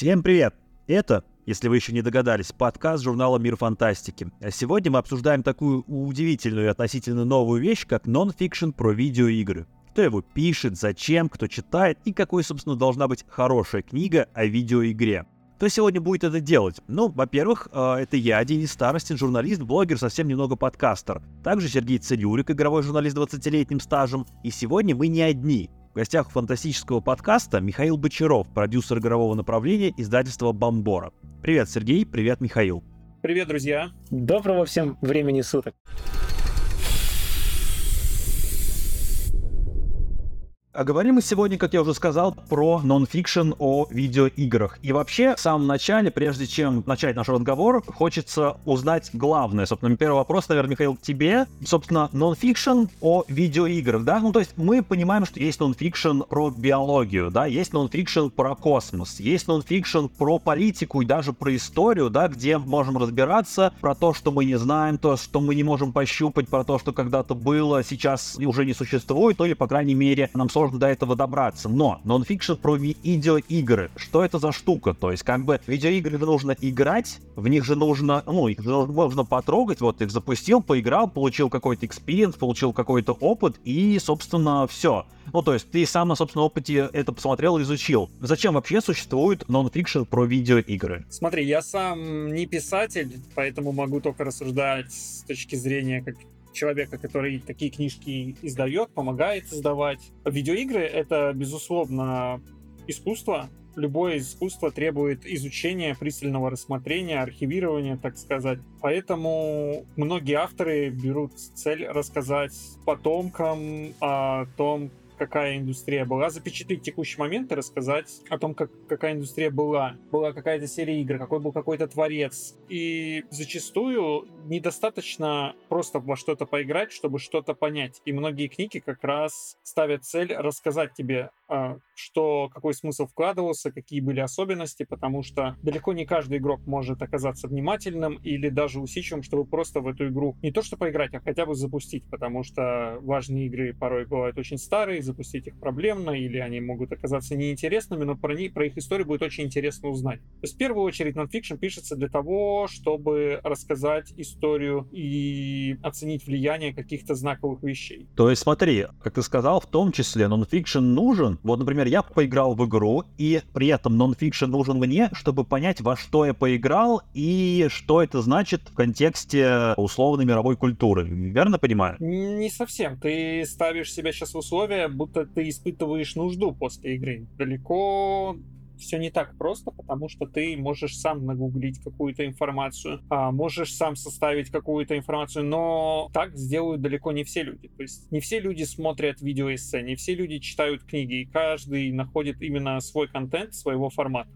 Всем привет! Это, если вы еще не догадались, подкаст журнала «Мир фантастики». А сегодня мы обсуждаем такую удивительную и относительно новую вещь, как нон-фикшн про видеоигры. Кто его пишет, зачем, кто читает и какой, собственно, должна быть хорошая книга о видеоигре. Кто сегодня будет это делать? Ну, во-первых, э, это я, Денис Старостин, журналист, блогер, совсем немного подкастер. Также Сергей Цирюлик, игровой журналист с 20-летним стажем. И сегодня мы не одни. В гостях фантастического подкаста Михаил Бочаров, продюсер игрового направления издательства «Бомбора». Привет, Сергей, привет, Михаил. Привет, друзья. Доброго всем времени суток. А говорим мы сегодня, как я уже сказал, про нон-фикшн о видеоиграх. И вообще, в самом начале, прежде чем начать наш разговор, хочется узнать главное. Собственно, первый вопрос, наверное, Михаил, тебе. Собственно, нон-фикшн о видеоиграх, да? Ну, то есть мы понимаем, что есть нон-фикшн про биологию, да, есть нон-фикшн про космос, есть нон-фикшн про политику и даже про историю, да, где можем разбираться про то, что мы не знаем, то, что мы не можем пощупать, про то, что когда-то было, сейчас уже не существует, или, по крайней мере, нам сложно до этого добраться. Но нонфикшн про видеоигры. Что это за штука? То есть, как бы, видеоигры нужно играть, в них же нужно, ну, их же можно потрогать, вот, их запустил, поиграл, получил какой-то experience, получил какой-то опыт, и, собственно, все. Ну, то есть, ты сам на собственном опыте это посмотрел, изучил. Зачем вообще существует нонфикшн про видеоигры? Смотри, я сам не писатель, поэтому могу только рассуждать с точки зрения как человека, который такие книжки издает, помогает издавать. Видеоигры — это, безусловно, искусство. Любое искусство требует изучения, пристального рассмотрения, архивирования, так сказать. Поэтому многие авторы берут цель рассказать потомкам о том, какая индустрия была, запечатлеть текущий момент и рассказать о том, как, какая индустрия была. Была какая-то серия игр, какой был какой-то творец. И зачастую недостаточно просто во что-то поиграть, чтобы что-то понять. И многие книги как раз ставят цель рассказать тебе, что, какой смысл вкладывался, какие были особенности, потому что далеко не каждый игрок может оказаться внимательным или даже усидчивым, чтобы просто в эту игру не то что поиграть, а хотя бы запустить, потому что важные игры порой бывают очень старые, запустить их проблемно, или они могут оказаться неинтересными, но про, них, про их историю будет очень интересно узнать. То есть в первую очередь нонфикшн пишется для того, чтобы рассказать историю и оценить влияние каких-то знаковых вещей. То есть смотри, как ты сказал, в том числе нонфикшн нужен. Вот, например, я поиграл в игру, и при этом нонфикшн нужен мне, чтобы понять, во что я поиграл и что это значит в контексте условной мировой культуры. Верно понимаю? Не совсем. Ты ставишь себя сейчас в условия, будто ты испытываешь нужду после игры. Далеко все не так просто, потому что ты можешь сам нагуглить какую-то информацию, а можешь сам составить какую-то информацию, но так сделают далеко не все люди. То есть не все люди смотрят видеоэссе, не все люди читают книги, и каждый находит именно свой контент своего формата,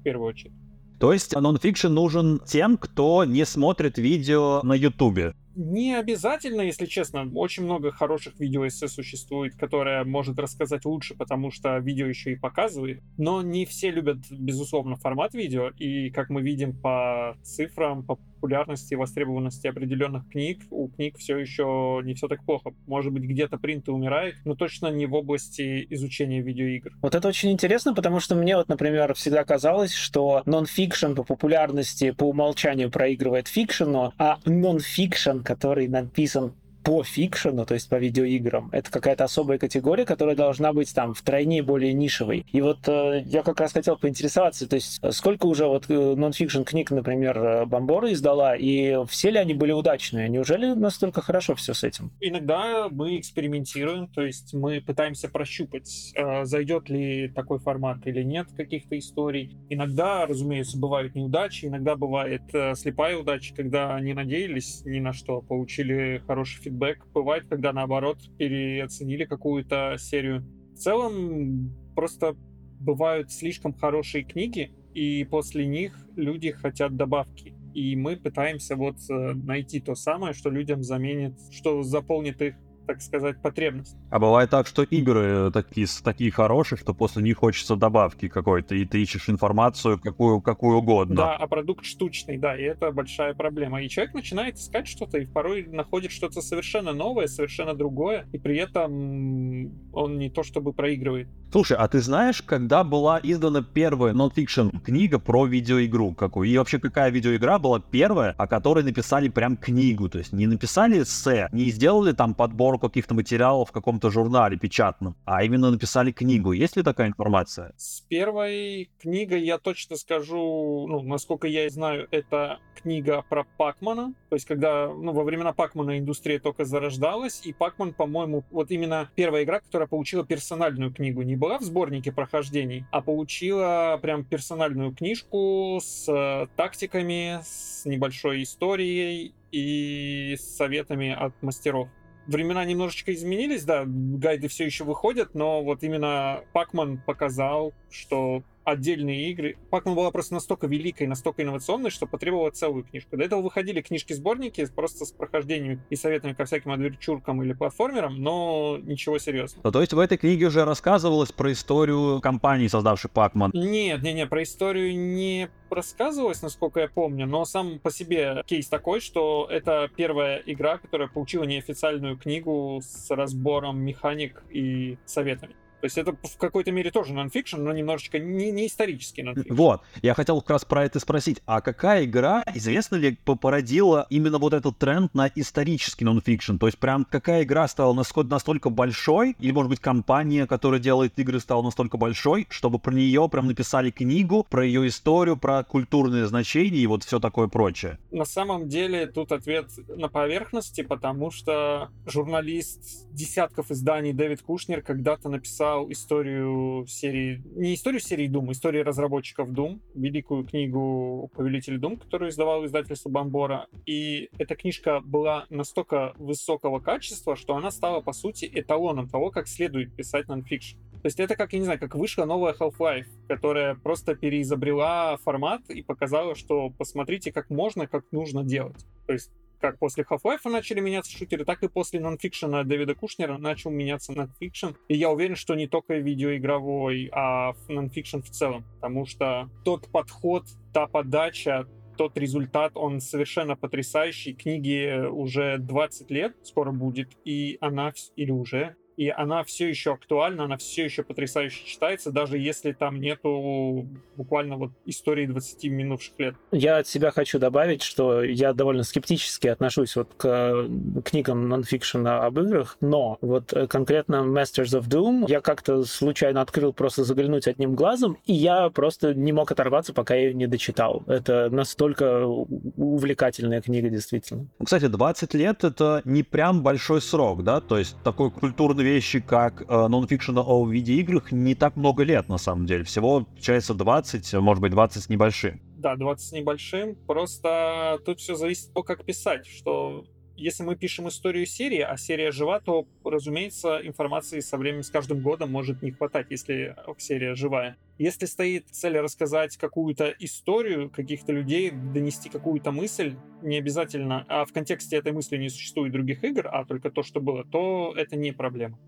в первую очередь. То есть нонфикшн нужен тем, кто не смотрит видео на Ютубе. Не обязательно, если честно. Очень много хороших видеоэссе существует, которое может рассказать лучше, потому что видео еще и показывает. Но не все любят, безусловно, формат видео. И, как мы видим по цифрам, по популярности и востребованности определенных книг, у книг все еще не все так плохо. Может быть, где-то принты умирают, но точно не в области изучения видеоигр. Вот это очень интересно, потому что мне вот, например, всегда казалось, что нон-фикшн по популярности по умолчанию проигрывает фикшену, а нон-фикшн, который написан по фикшену, то есть по видеоиграм, это какая-то особая категория, которая должна быть там втройне более нишевой. И вот э, я как раз хотел поинтересоваться, то есть э, сколько уже вот э, нон-фикшн книг, например, э, Бомбора издала, и все ли они были удачные? Неужели настолько хорошо все с этим? Иногда мы экспериментируем, то есть мы пытаемся прощупать, э, зайдет ли такой формат или нет каких-то историй. Иногда, разумеется, бывают неудачи, иногда бывает э, слепая удача, когда не надеялись ни на что, получили хороший фидбэк. Бывает, когда наоборот переоценили какую-то серию. В целом, просто бывают слишком хорошие книги, и после них люди хотят добавки. И мы пытаемся вот э, найти то самое, что людям заменит, что заполнит их так сказать, потребность. А бывает так, что игры такие, такие хорошие, что после них хочется добавки какой-то, и ты ищешь информацию какую, какую угодно. Да, а продукт штучный, да, и это большая проблема. И человек начинает искать что-то, и порой находит что-то совершенно новое, совершенно другое, и при этом он не то чтобы проигрывает. Слушай, а ты знаешь, когда была издана первая нонфикшн книга про видеоигру какую? И вообще какая видеоигра была первая, о которой написали прям книгу? То есть не написали эссе, не сделали там подборку каких-то материалов в каком-то журнале печатном, а именно написали книгу. Есть ли такая информация? С первой книгой я точно скажу, ну, насколько я знаю, это книга про Пакмана. То есть, когда, ну, во времена Пакмана индустрия только зарождалась, и Пакман, по-моему, вот именно первая игра, которая получила персональную книгу, не была в сборнике прохождений, а получила прям персональную книжку с э, тактиками, с небольшой историей и с советами от мастеров. Времена немножечко изменились, да, гайды все еще выходят, но вот именно Пакман показал, что отдельные игры. Пакман была просто настолько великой, настолько инновационной, что потребовала целую книжку. До этого выходили книжки-сборники просто с прохождением и советами ко всяким адвенчуркам или платформерам, но ничего серьезного. Ну, то есть в этой книге уже рассказывалось про историю компании, создавшей Пакман? Нет, не, не, про историю не рассказывалось, насколько я помню, но сам по себе кейс такой, что это первая игра, которая получила неофициальную книгу с разбором механик и советами. То есть это в какой-то мере тоже нонфикшн, но немножечко не, не исторический нонфикшн. Вот, я хотел как раз про это спросить. А какая игра, известно ли, породила именно вот этот тренд на исторический нонфикшн? То есть прям какая игра стала настолько, настолько большой, или, может быть, компания, которая делает игры, стала настолько большой, чтобы про нее прям написали книгу, про ее историю, про культурные значения и вот все такое прочее? На самом деле тут ответ на поверхности, потому что журналист десятков изданий Дэвид Кушнер когда-то написал читал историю серии, не историю серии Doom, историю разработчиков Doom, великую книгу «Повелитель Doom», которую издавал издательство Бомбора. И эта книжка была настолько высокого качества, что она стала, по сути, эталоном того, как следует писать нонфикшн. То есть это как, я не знаю, как вышла новая Half-Life, которая просто переизобрела формат и показала, что посмотрите, как можно, как нужно делать. То есть как после Half-Life начали меняться шутеры, так и после нонфикшена Дэвида Кушнера начал меняться нонфикшн. И я уверен, что не только видеоигровой, а нонфикшн в целом. Потому что тот подход, та подача, тот результат, он совершенно потрясающий. Книге уже 20 лет скоро будет, и она, или уже, и она все еще актуальна, она все еще потрясающе читается, даже если там нету буквально вот истории 20 минувших лет. Я от себя хочу добавить, что я довольно скептически отношусь вот к э, книгам нонфикшена об играх, но вот э, конкретно Masters of Doom я как-то случайно открыл просто заглянуть одним глазом, и я просто не мог оторваться, пока я ее не дочитал. Это настолько увлекательная книга, действительно. Кстати, 20 лет — это не прям большой срок, да? То есть такой культурный вещи, как э, нонфикшена о видеоиграх, не так много лет, на самом деле. Всего, получается, 20, может быть, 20 с небольшим. Да, 20 с небольшим. Просто тут все зависит от того, как писать, что если мы пишем историю серии, а серия жива, то, разумеется, информации со временем, с каждым годом может не хватать, если серия живая. Если стоит цель рассказать какую-то историю каких-то людей, донести какую-то мысль, не обязательно, а в контексте этой мысли не существует других игр, а только то, что было, то это не проблема.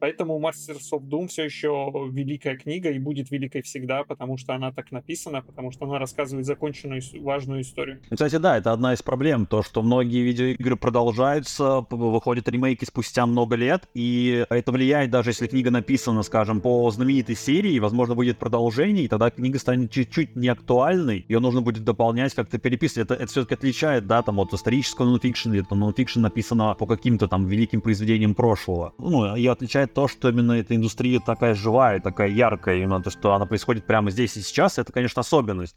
Поэтому Masters of Doom все еще великая книга и будет великой всегда, потому что она так написана, потому что она рассказывает законченную важную историю. Кстати, да, это одна из проблем, то, что многие видеоигры продолжаются, выходят ремейки спустя много лет, и это влияет даже если книга написана, скажем, по знаменитой серии, возможно, будет продолжение, и тогда книга станет чуть-чуть неактуальной, ее нужно будет дополнять, как-то переписывать. Это, это все-таки отличает, да, там, от исторического нонфикшена, или там нонфикшн написано по каким-то там великим произведениям прошлого. Ну, ее отличает то, что именно эта индустрия такая живая, такая яркая, именно то, что она происходит прямо здесь и сейчас, это, конечно, особенность.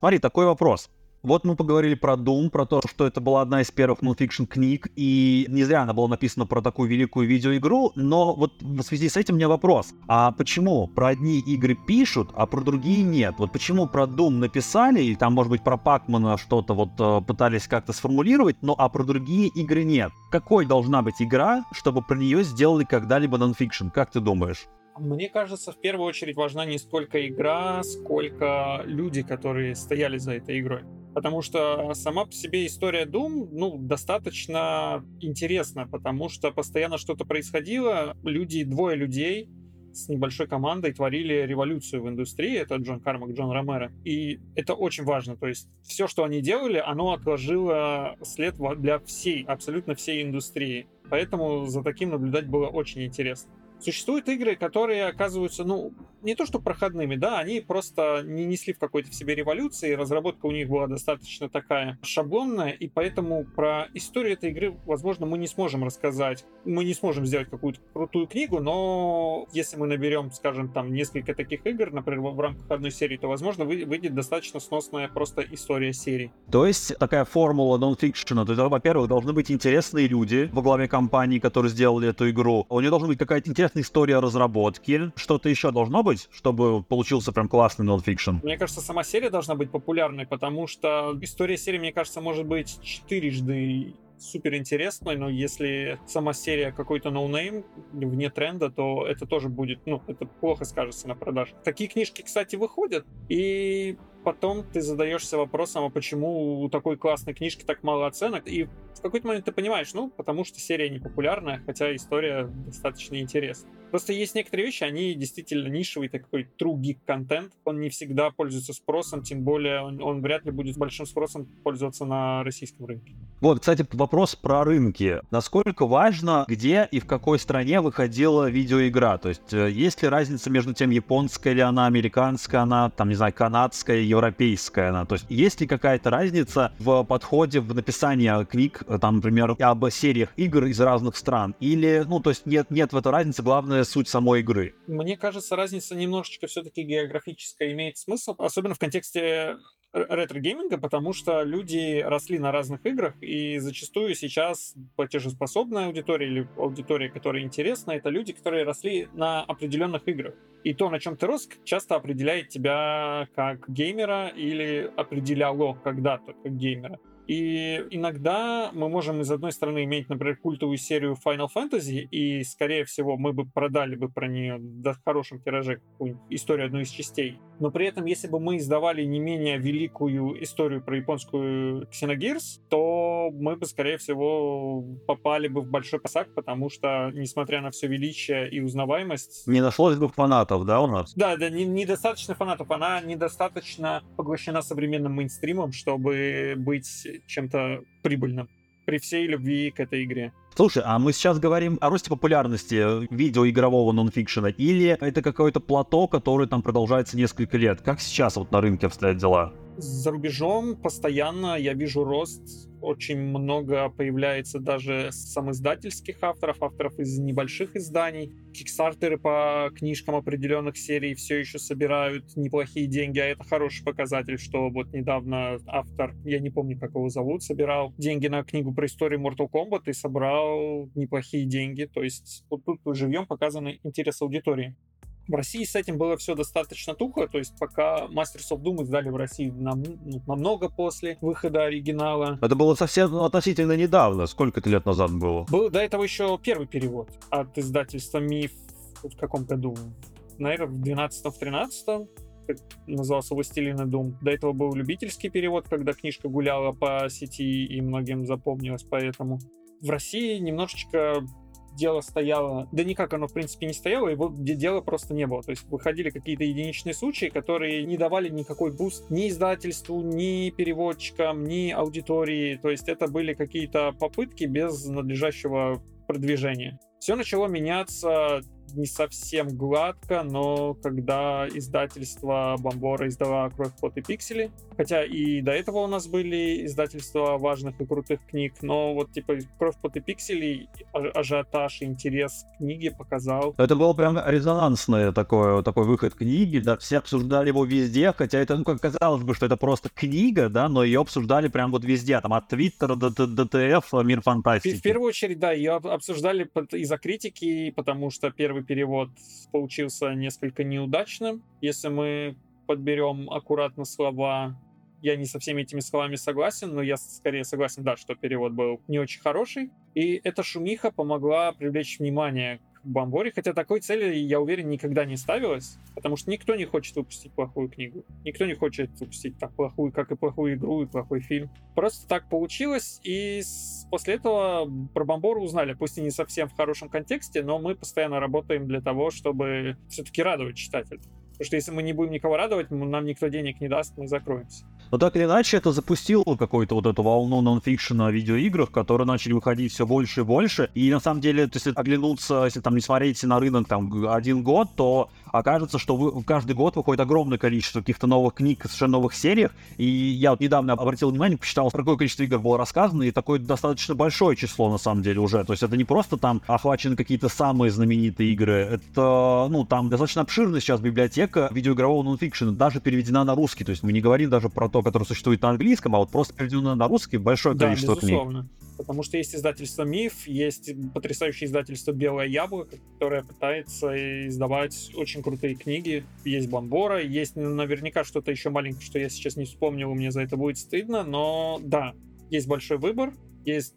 Смотри, такой вопрос. Вот мы поговорили про Doom, про то, что это была одна из первых нонфикшн книг, и не зря она была написана про такую великую видеоигру, но вот в связи с этим у меня вопрос. А почему про одни игры пишут, а про другие нет? Вот почему про Doom написали, и там, может быть, про Пакмана что-то вот э, пытались как-то сформулировать, но а про другие игры нет? Какой должна быть игра, чтобы про нее сделали когда-либо нонфикшн? Как ты думаешь? Мне кажется, в первую очередь важна не столько игра, сколько люди, которые стояли за этой игрой. Потому что сама по себе история Doom, ну, достаточно интересна, потому что постоянно что-то происходило, люди, двое людей с небольшой командой творили революцию в индустрии. Это Джон Кармак, Джон Ромеро. И это очень важно. То есть все, что они делали, оно отложило след для всей, абсолютно всей индустрии. Поэтому за таким наблюдать было очень интересно. Существуют игры, которые оказываются, ну, не то что проходными, да, они просто не несли в какой-то в себе революции, разработка у них была достаточно такая шаблонная, и поэтому про историю этой игры, возможно, мы не сможем рассказать. Мы не сможем сделать какую-то крутую книгу, но если мы наберем, скажем, там несколько таких игр, например, в рамках одной серии, то, возможно, выйдет достаточно сносная просто история серии. То есть такая формула нон-фикшена, то есть, во-первых, должны быть интересные люди во главе компании, которые сделали эту игру. У нее должна быть какая-то интересная история разработки, что-то еще должно быть, быть, чтобы получился прям классный нонфикшн? Мне кажется, сама серия должна быть популярной, потому что история серии, мне кажется, может быть четырежды супер интересной, но если сама серия какой-то no-name вне тренда, то это тоже будет, ну, это плохо скажется на продаже. Такие книжки, кстати, выходят, и потом ты задаешься вопросом, а почему у такой классной книжки так мало оценок, и в какой-то момент ты понимаешь, ну, потому что серия не популярная, хотя история достаточно интересная. Просто есть некоторые вещи, они действительно нишевый такой true geek контент. Он не всегда пользуется спросом, тем более он, он вряд ли будет большим спросом пользоваться на российском рынке. Вот, кстати, про рынки. Насколько важно, где и в какой стране выходила видеоигра? То есть, э, есть ли разница между тем, японская ли она, американская она, там, не знаю, канадская, европейская она? То есть, есть ли какая-то разница в подходе в написании книг, э, там, например, об сериях игр из разных стран? Или, ну, то есть, нет, нет в этой разнице, главная суть самой игры. Мне кажется, разница немножечко все-таки географическая имеет смысл, особенно в контексте ретро-гейминга, потому что люди росли на разных играх, и зачастую сейчас платежеспособная аудитория или аудитория, которая интересна, это люди, которые росли на определенных играх. И то, на чем ты рос, часто определяет тебя как геймера или определяло когда-то как геймера. И иногда мы можем из одной стороны иметь, например, культовую серию Final Fantasy, и, скорее всего, мы бы продали бы про нее до хорошем тираже какую-нибудь историю одной из частей. Но при этом, если бы мы издавали не менее великую историю про японскую Xenogears, то мы бы, скорее всего, попали бы в большой впросак, потому что, несмотря на все величие и узнаваемость... Не нашлось бы фанатов, да, у нас? Да, да, не, недостаточно фанатов. Она недостаточно поглощена современным мейнстримом, чтобы быть чем-то прибыльным при всей любви к этой игре. Слушай, а мы сейчас говорим о росте популярности видеоигрового нонфикшена, или это какой-то плато, который там продолжается несколько лет? Как сейчас вот на рынке обстоят дела? За рубежом постоянно я вижу рост очень много появляется даже самоиздательских авторов, авторов из небольших изданий. Кикстартеры по книжкам определенных серий все еще собирают неплохие деньги, а это хороший показатель, что вот недавно автор, я не помню, как его зовут, собирал деньги на книгу про историю Mortal Kombat и собрал неплохие деньги. То есть вот тут живьем показаны интерес аудитории. В России с этим было все достаточно тухло, то есть пока Masters of Doom издали в России нам, ну, намного после выхода оригинала. Это было совсем относительно недавно, сколько это лет назад было? Был до этого еще первый перевод от издательства Миф в каком году? Наверное, в 12-13 назывался «Властелин и Дум». До этого был любительский перевод, когда книжка гуляла по сети и многим запомнилась поэтому. В России немножечко дело стояло, да никак оно в принципе не стояло, его дело просто не было. То есть выходили какие-то единичные случаи, которые не давали никакой буст ни издательству, ни переводчикам, ни аудитории. То есть это были какие-то попытки без надлежащего продвижения. Все начало меняться не совсем гладко, но когда издательство Бомбора издало «Кровь, пот и пиксели», хотя и до этого у нас были издательства важных и крутых книг, но вот типа «Кровь, пот и пиксели» ажиотаж и интерес к книге показал. Это был прям резонансный такой, такой выход книги, да, все обсуждали его везде, хотя это, ну, как казалось бы, что это просто книга, да, но ее обсуждали прям вот везде, там, от Твиттера до ДТФ, Мир фантастики. В первую очередь, да, ее обсуждали из-за критики, потому что первый первый перевод получился несколько неудачным. Если мы подберем аккуратно слова, я не со всеми этими словами согласен, но я скорее согласен, да, что перевод был не очень хороший. И эта шумиха помогла привлечь внимание Бамборе, хотя такой цели, я уверен, никогда не ставилась, потому что никто не хочет выпустить плохую книгу. Никто не хочет выпустить так плохую, как и плохую игру, и плохой фильм. Просто так получилось, и после этого про Бамбору узнали, пусть и не совсем в хорошем контексте, но мы постоянно работаем для того, чтобы все-таки радовать читателя. Потому что если мы не будем никого радовать, нам никто денег не даст, мы закроемся. Но так или иначе, это запустило какую-то вот эту волну нонфикшена о видеоиграх, которые начали выходить все больше и больше. И на самом деле, если оглянуться, если там не смотреть на рынок там один год, то окажется, что вы, каждый год выходит огромное количество каких-то новых книг, совершенно новых сериях. И я вот недавно обратил внимание, посчитал, про какое количество игр было рассказано, и такое достаточно большое число на самом деле уже. То есть это не просто там охвачены какие-то самые знаменитые игры, это, ну, там достаточно обширная сейчас библиотека видеоигрового нонфикшена, даже переведена на русский. То есть мы не говорим даже про то, которое существует на английском, а вот просто переведено на русский большое да, количество безусловно. книг. Потому что есть издательство «Миф», есть потрясающее издательство «Белое яблоко», которое пытается издавать очень крутые книги. Есть «Бомбора», есть наверняка что-то еще маленькое, что я сейчас не вспомнил, мне за это будет стыдно. Но да, есть большой выбор, есть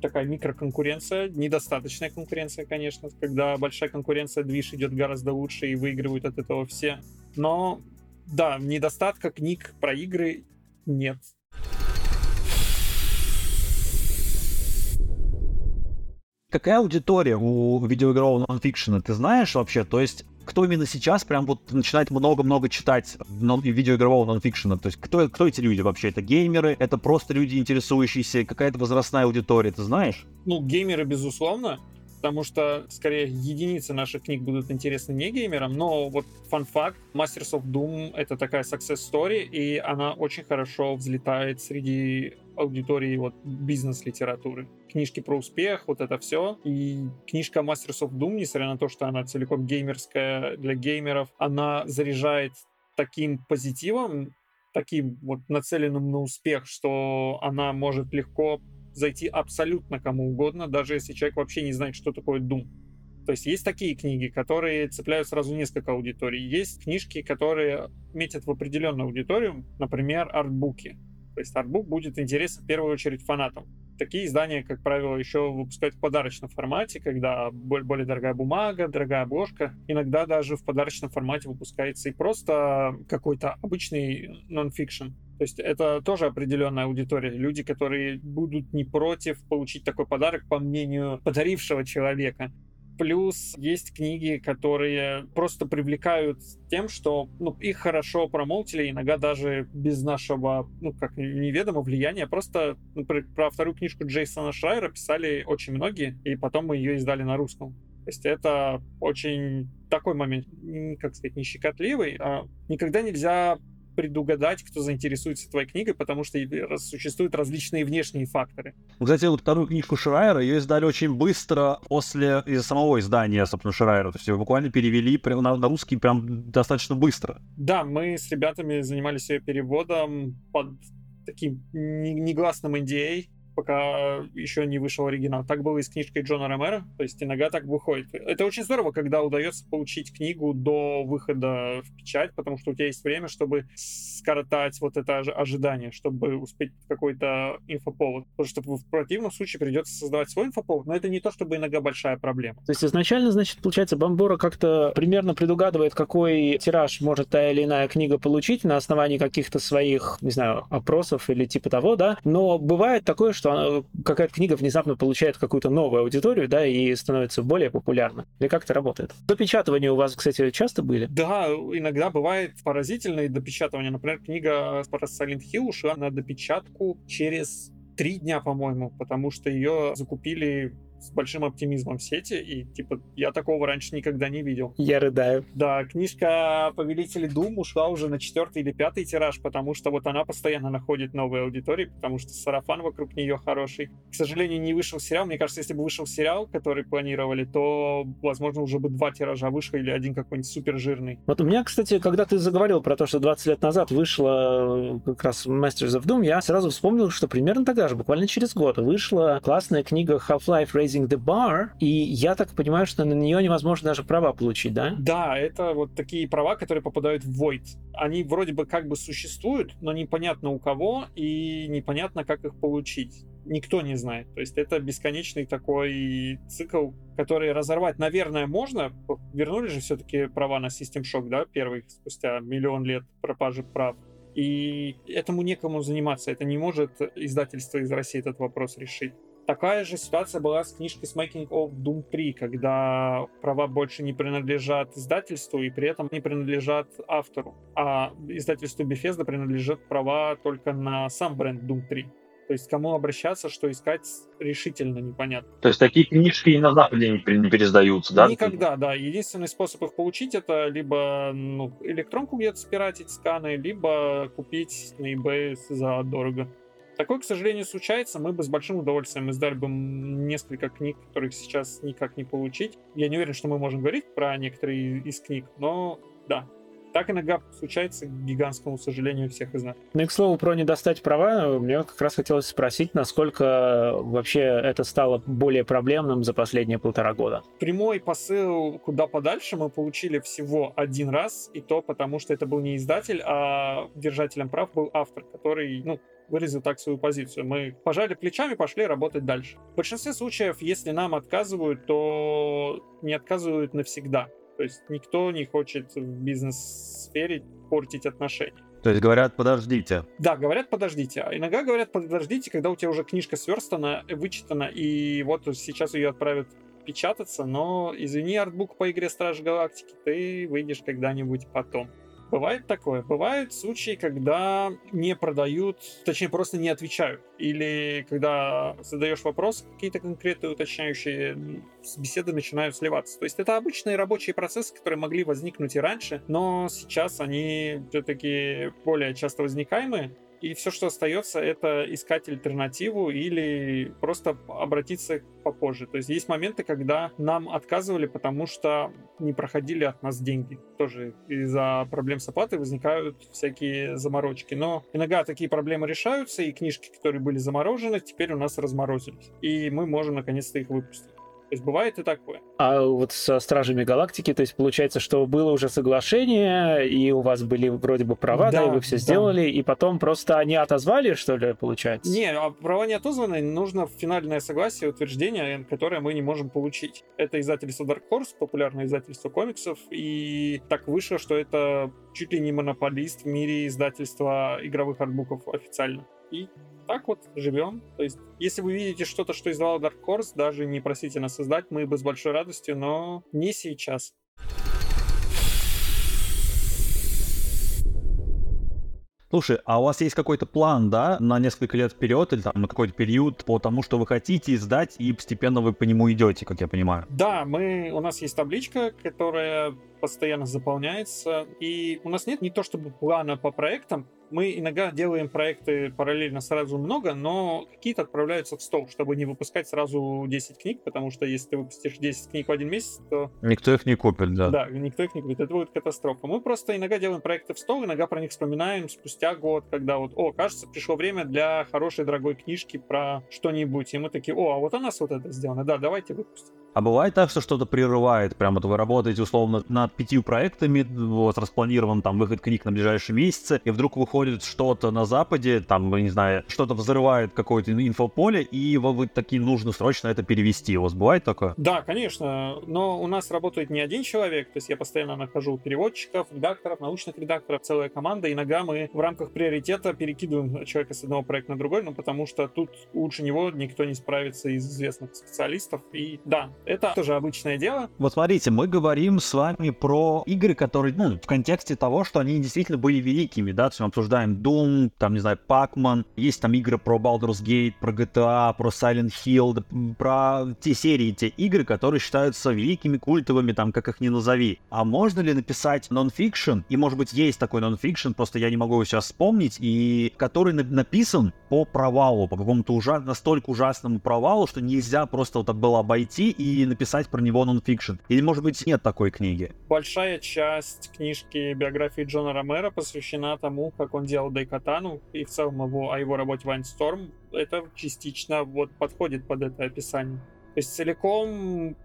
такая микроконкуренция, недостаточная конкуренция, конечно, когда большая конкуренция, движ идет гораздо лучше и выигрывают от этого все. Но да, недостатка книг про игры нет. Какая аудитория у видеоигрового нонфикшена, ты знаешь вообще? То есть, кто именно сейчас прям вот начинает много-много читать нон- видеоигрового нонфикшена? То есть, кто, кто эти люди вообще? Это геймеры? Это просто люди, интересующиеся? Какая-то возрастная аудитория, ты знаешь? Ну, геймеры, безусловно потому что, скорее, единицы наших книг будут интересны не геймерам, но вот фан-факт, Masters of Doom — это такая success story, и она очень хорошо взлетает среди аудитории вот бизнес-литературы. Книжки про успех, вот это все. И книжка Masters of Doom, несмотря на то, что она целиком геймерская для геймеров, она заряжает таким позитивом, таким вот нацеленным на успех, что она может легко зайти абсолютно кому угодно, даже если человек вообще не знает, что такое Doom. То есть есть такие книги, которые цепляют сразу несколько аудиторий. Есть книжки, которые метят в определенную аудиторию, например, артбуки. То есть артбук будет интересен в первую очередь фанатам. Такие издания, как правило, еще выпускают в подарочном формате, когда более дорогая бумага, дорогая обложка. Иногда даже в подарочном формате выпускается и просто какой-то обычный нон-фикшн. То есть это тоже определенная аудитория. Люди, которые будут не против получить такой подарок, по мнению подарившего человека. Плюс есть книги, которые просто привлекают тем, что ну, их хорошо промоутили, иногда даже без нашего, ну, как неведомого влияния. Просто про, про вторую книжку Джейсона Шрайера писали очень многие, и потом мы ее издали на русском. То есть это очень такой момент, как сказать, не щекотливый. А никогда нельзя предугадать, кто заинтересуется твоей книгой, потому что существуют различные внешние факторы. Кстати, вот вторую книжку Шрайера ее издали очень быстро после из самого издания, собственно, Шрайера. То есть ее буквально перевели на, на русский прям достаточно быстро. Да, мы с ребятами занимались ее переводом под таким негласным NDA, пока еще не вышел оригинал. Так было и с книжкой Джона Ромера, то есть иногда так выходит. Это очень здорово, когда удается получить книгу до выхода в печать, потому что у тебя есть время, чтобы скоротать вот это ожидание, чтобы успеть какой-то инфоповод. Потому что в противном случае придется создавать свой инфоповод, но это не то, чтобы иногда большая проблема. То есть изначально, значит, получается, Бамбора как-то примерно предугадывает, какой тираж может та или иная книга получить на основании каких-то своих, не знаю, опросов или типа того, да. Но бывает такое, что что какая-то книга внезапно получает какую-то новую аудиторию, да, и становится более популярна. Или как это работает? Допечатывания у вас, кстати, часто были? Да, иногда бывает поразительное допечатывание. Например, книга про Silent Hill ушла на допечатку через три дня, по-моему, потому что ее закупили с большим оптимизмом в сети, и, типа, я такого раньше никогда не видел. Я рыдаю. Да, книжка «Повелители Дум» ушла уже на четвертый или пятый тираж, потому что вот она постоянно находит новые аудитории, потому что сарафан вокруг нее хороший. К сожалению, не вышел сериал. Мне кажется, если бы вышел сериал, который планировали, то, возможно, уже бы два тиража вышло или один какой-нибудь супер жирный. Вот у меня, кстати, когда ты заговорил про то, что 20 лет назад вышла э, как раз Masters of Doom, я сразу вспомнил, что примерно тогда же, буквально через год, вышла классная книга Half-Life Raising the Bar, и я так понимаю, что на нее невозможно даже права получить, да? Да, это вот такие права, которые попадают в Void. Они вроде бы как бы существуют, но непонятно у кого и непонятно, как их получить. Никто не знает. То есть это бесконечный такой цикл, который разорвать, наверное, можно. Вернули же все-таки права на System Shock, да, первый, спустя миллион лет пропажи прав. И этому некому заниматься. Это не может издательство из России этот вопрос решить. Такая же ситуация была с книжкой Smaking of Doom 3, когда права больше не принадлежат издательству и при этом не принадлежат автору, а издательству Bethesda принадлежат права только на сам бренд Doom 3. То есть кому обращаться, что искать, решительно непонятно. То есть такие книжки и на Западе не, не пересдаются, да? Никогда, да. Единственный способ их получить это либо ну, электронку где-то спиратить сканы, либо купить на eBay за дорого. Такое, к сожалению, случается. Мы бы с большим удовольствием издали бы несколько книг, которых сейчас никак не получить. Я не уверен, что мы можем говорить про некоторые из книг, но да, так иногда случается к гигантскому сожалению всех из нас. Ну и к слову про не достать права, мне как раз хотелось спросить, насколько вообще это стало более проблемным за последние полтора года. Прямой посыл куда подальше мы получили всего один раз, и то потому, что это был не издатель, а держателем прав был автор, который, ну, выразил так свою позицию. Мы пожали плечами, пошли работать дальше. В большинстве случаев, если нам отказывают, то не отказывают навсегда. То есть никто не хочет в бизнес-сфере портить отношения. То есть говорят, подождите. Да, говорят, подождите. А иногда говорят, подождите, когда у тебя уже книжка сверстана, вычитана, и вот сейчас ее отправят печататься, но извини, артбук по игре Страж Галактики, ты выйдешь когда-нибудь потом. Бывает такое. Бывают случаи, когда не продают, точнее, просто не отвечают. Или когда задаешь вопрос, какие-то конкретные уточняющие беседы начинают сливаться. То есть это обычные рабочие процессы, которые могли возникнуть и раньше, но сейчас они все-таки более часто возникаемые. И все, что остается, это искать альтернативу или просто обратиться попозже. То есть есть моменты, когда нам отказывали, потому что не проходили от нас деньги. Тоже из-за проблем с оплатой возникают всякие заморочки. Но иногда такие проблемы решаются, и книжки, которые были заморожены, теперь у нас разморозились. И мы можем наконец-то их выпустить. То есть бывает и такое. А вот со Стражами Галактики, то есть получается, что было уже соглашение, и у вас были вроде бы права, да, да и вы все да. сделали, и потом просто они отозвали, что ли, получается? Не, а права не отозваны, нужно финальное согласие, утверждение, которое мы не можем получить. Это издательство Dark Horse, популярное издательство комиксов, и так вышло, что это чуть ли не монополист в мире издательства игровых артбуков официально. И так вот живем. То есть, если вы видите что-то, что издавал Dark Horse, даже не просите нас создать, мы бы с большой радостью, но не сейчас. Слушай, а у вас есть какой-то план, да, на несколько лет вперед или там на какой-то период по тому, что вы хотите издать, и постепенно вы по нему идете, как я понимаю? Да, мы, у нас есть табличка, которая постоянно заполняется, и у нас нет не то чтобы плана по проектам, мы иногда делаем проекты параллельно сразу много, но какие-то отправляются в стол, чтобы не выпускать сразу 10 книг, потому что если ты выпустишь 10 книг в один месяц, то... Никто их не купит, да. Да, никто их не купит. Это будет катастрофа. Мы просто иногда делаем проекты в стол, иногда про них вспоминаем спустя год, когда вот, о, кажется, пришло время для хорошей дорогой книжки про что-нибудь. И мы такие, о, а вот у нас вот это сделано. Да, давайте выпустим. А бывает так, что что-то прерывает, прямо вот вы работаете условно над пятью проектами, вот распланирован там выход книг на ближайшие месяцы, и вдруг выходит что-то на Западе, там, не знаю, что-то взрывает какое-то инфополе, и вы, вы такие нужно срочно это перевести. У вас бывает такое? Да, конечно, но у нас работает не один человек, то есть я постоянно нахожу переводчиков, редакторов, научных редакторов, целая команда. Иногда мы в рамках приоритета перекидываем человека с одного проекта на другой, ну потому что тут лучше него никто не справится из известных специалистов. И да, это тоже обычное дело. Вот смотрите, мы говорим с вами про игры, которые, ну, в контексте того, что они действительно были великими, да, то есть мы обсуждаем Doom, там, не знаю, Pac-Man, есть там игры про Baldur's Gate, про GTA, про Silent Hill, про те серии, те игры, которые считаются великими, культовыми, там, как их ни назови. А можно ли написать нон-фикшн, и, может быть, есть такой нон-фикшн, просто я не могу его сейчас вспомнить, и который написан по провалу, по какому-то ужас... настолько ужасному провалу, что нельзя просто вот так было обойти и написать про него нонфикшн? Или, может быть, нет такой книги? Большая часть книжки биографии Джона Ромера посвящена тому, как он делал Дайкатану и в целом его, о его работе в Storm. Это частично вот подходит под это описание. То есть целиком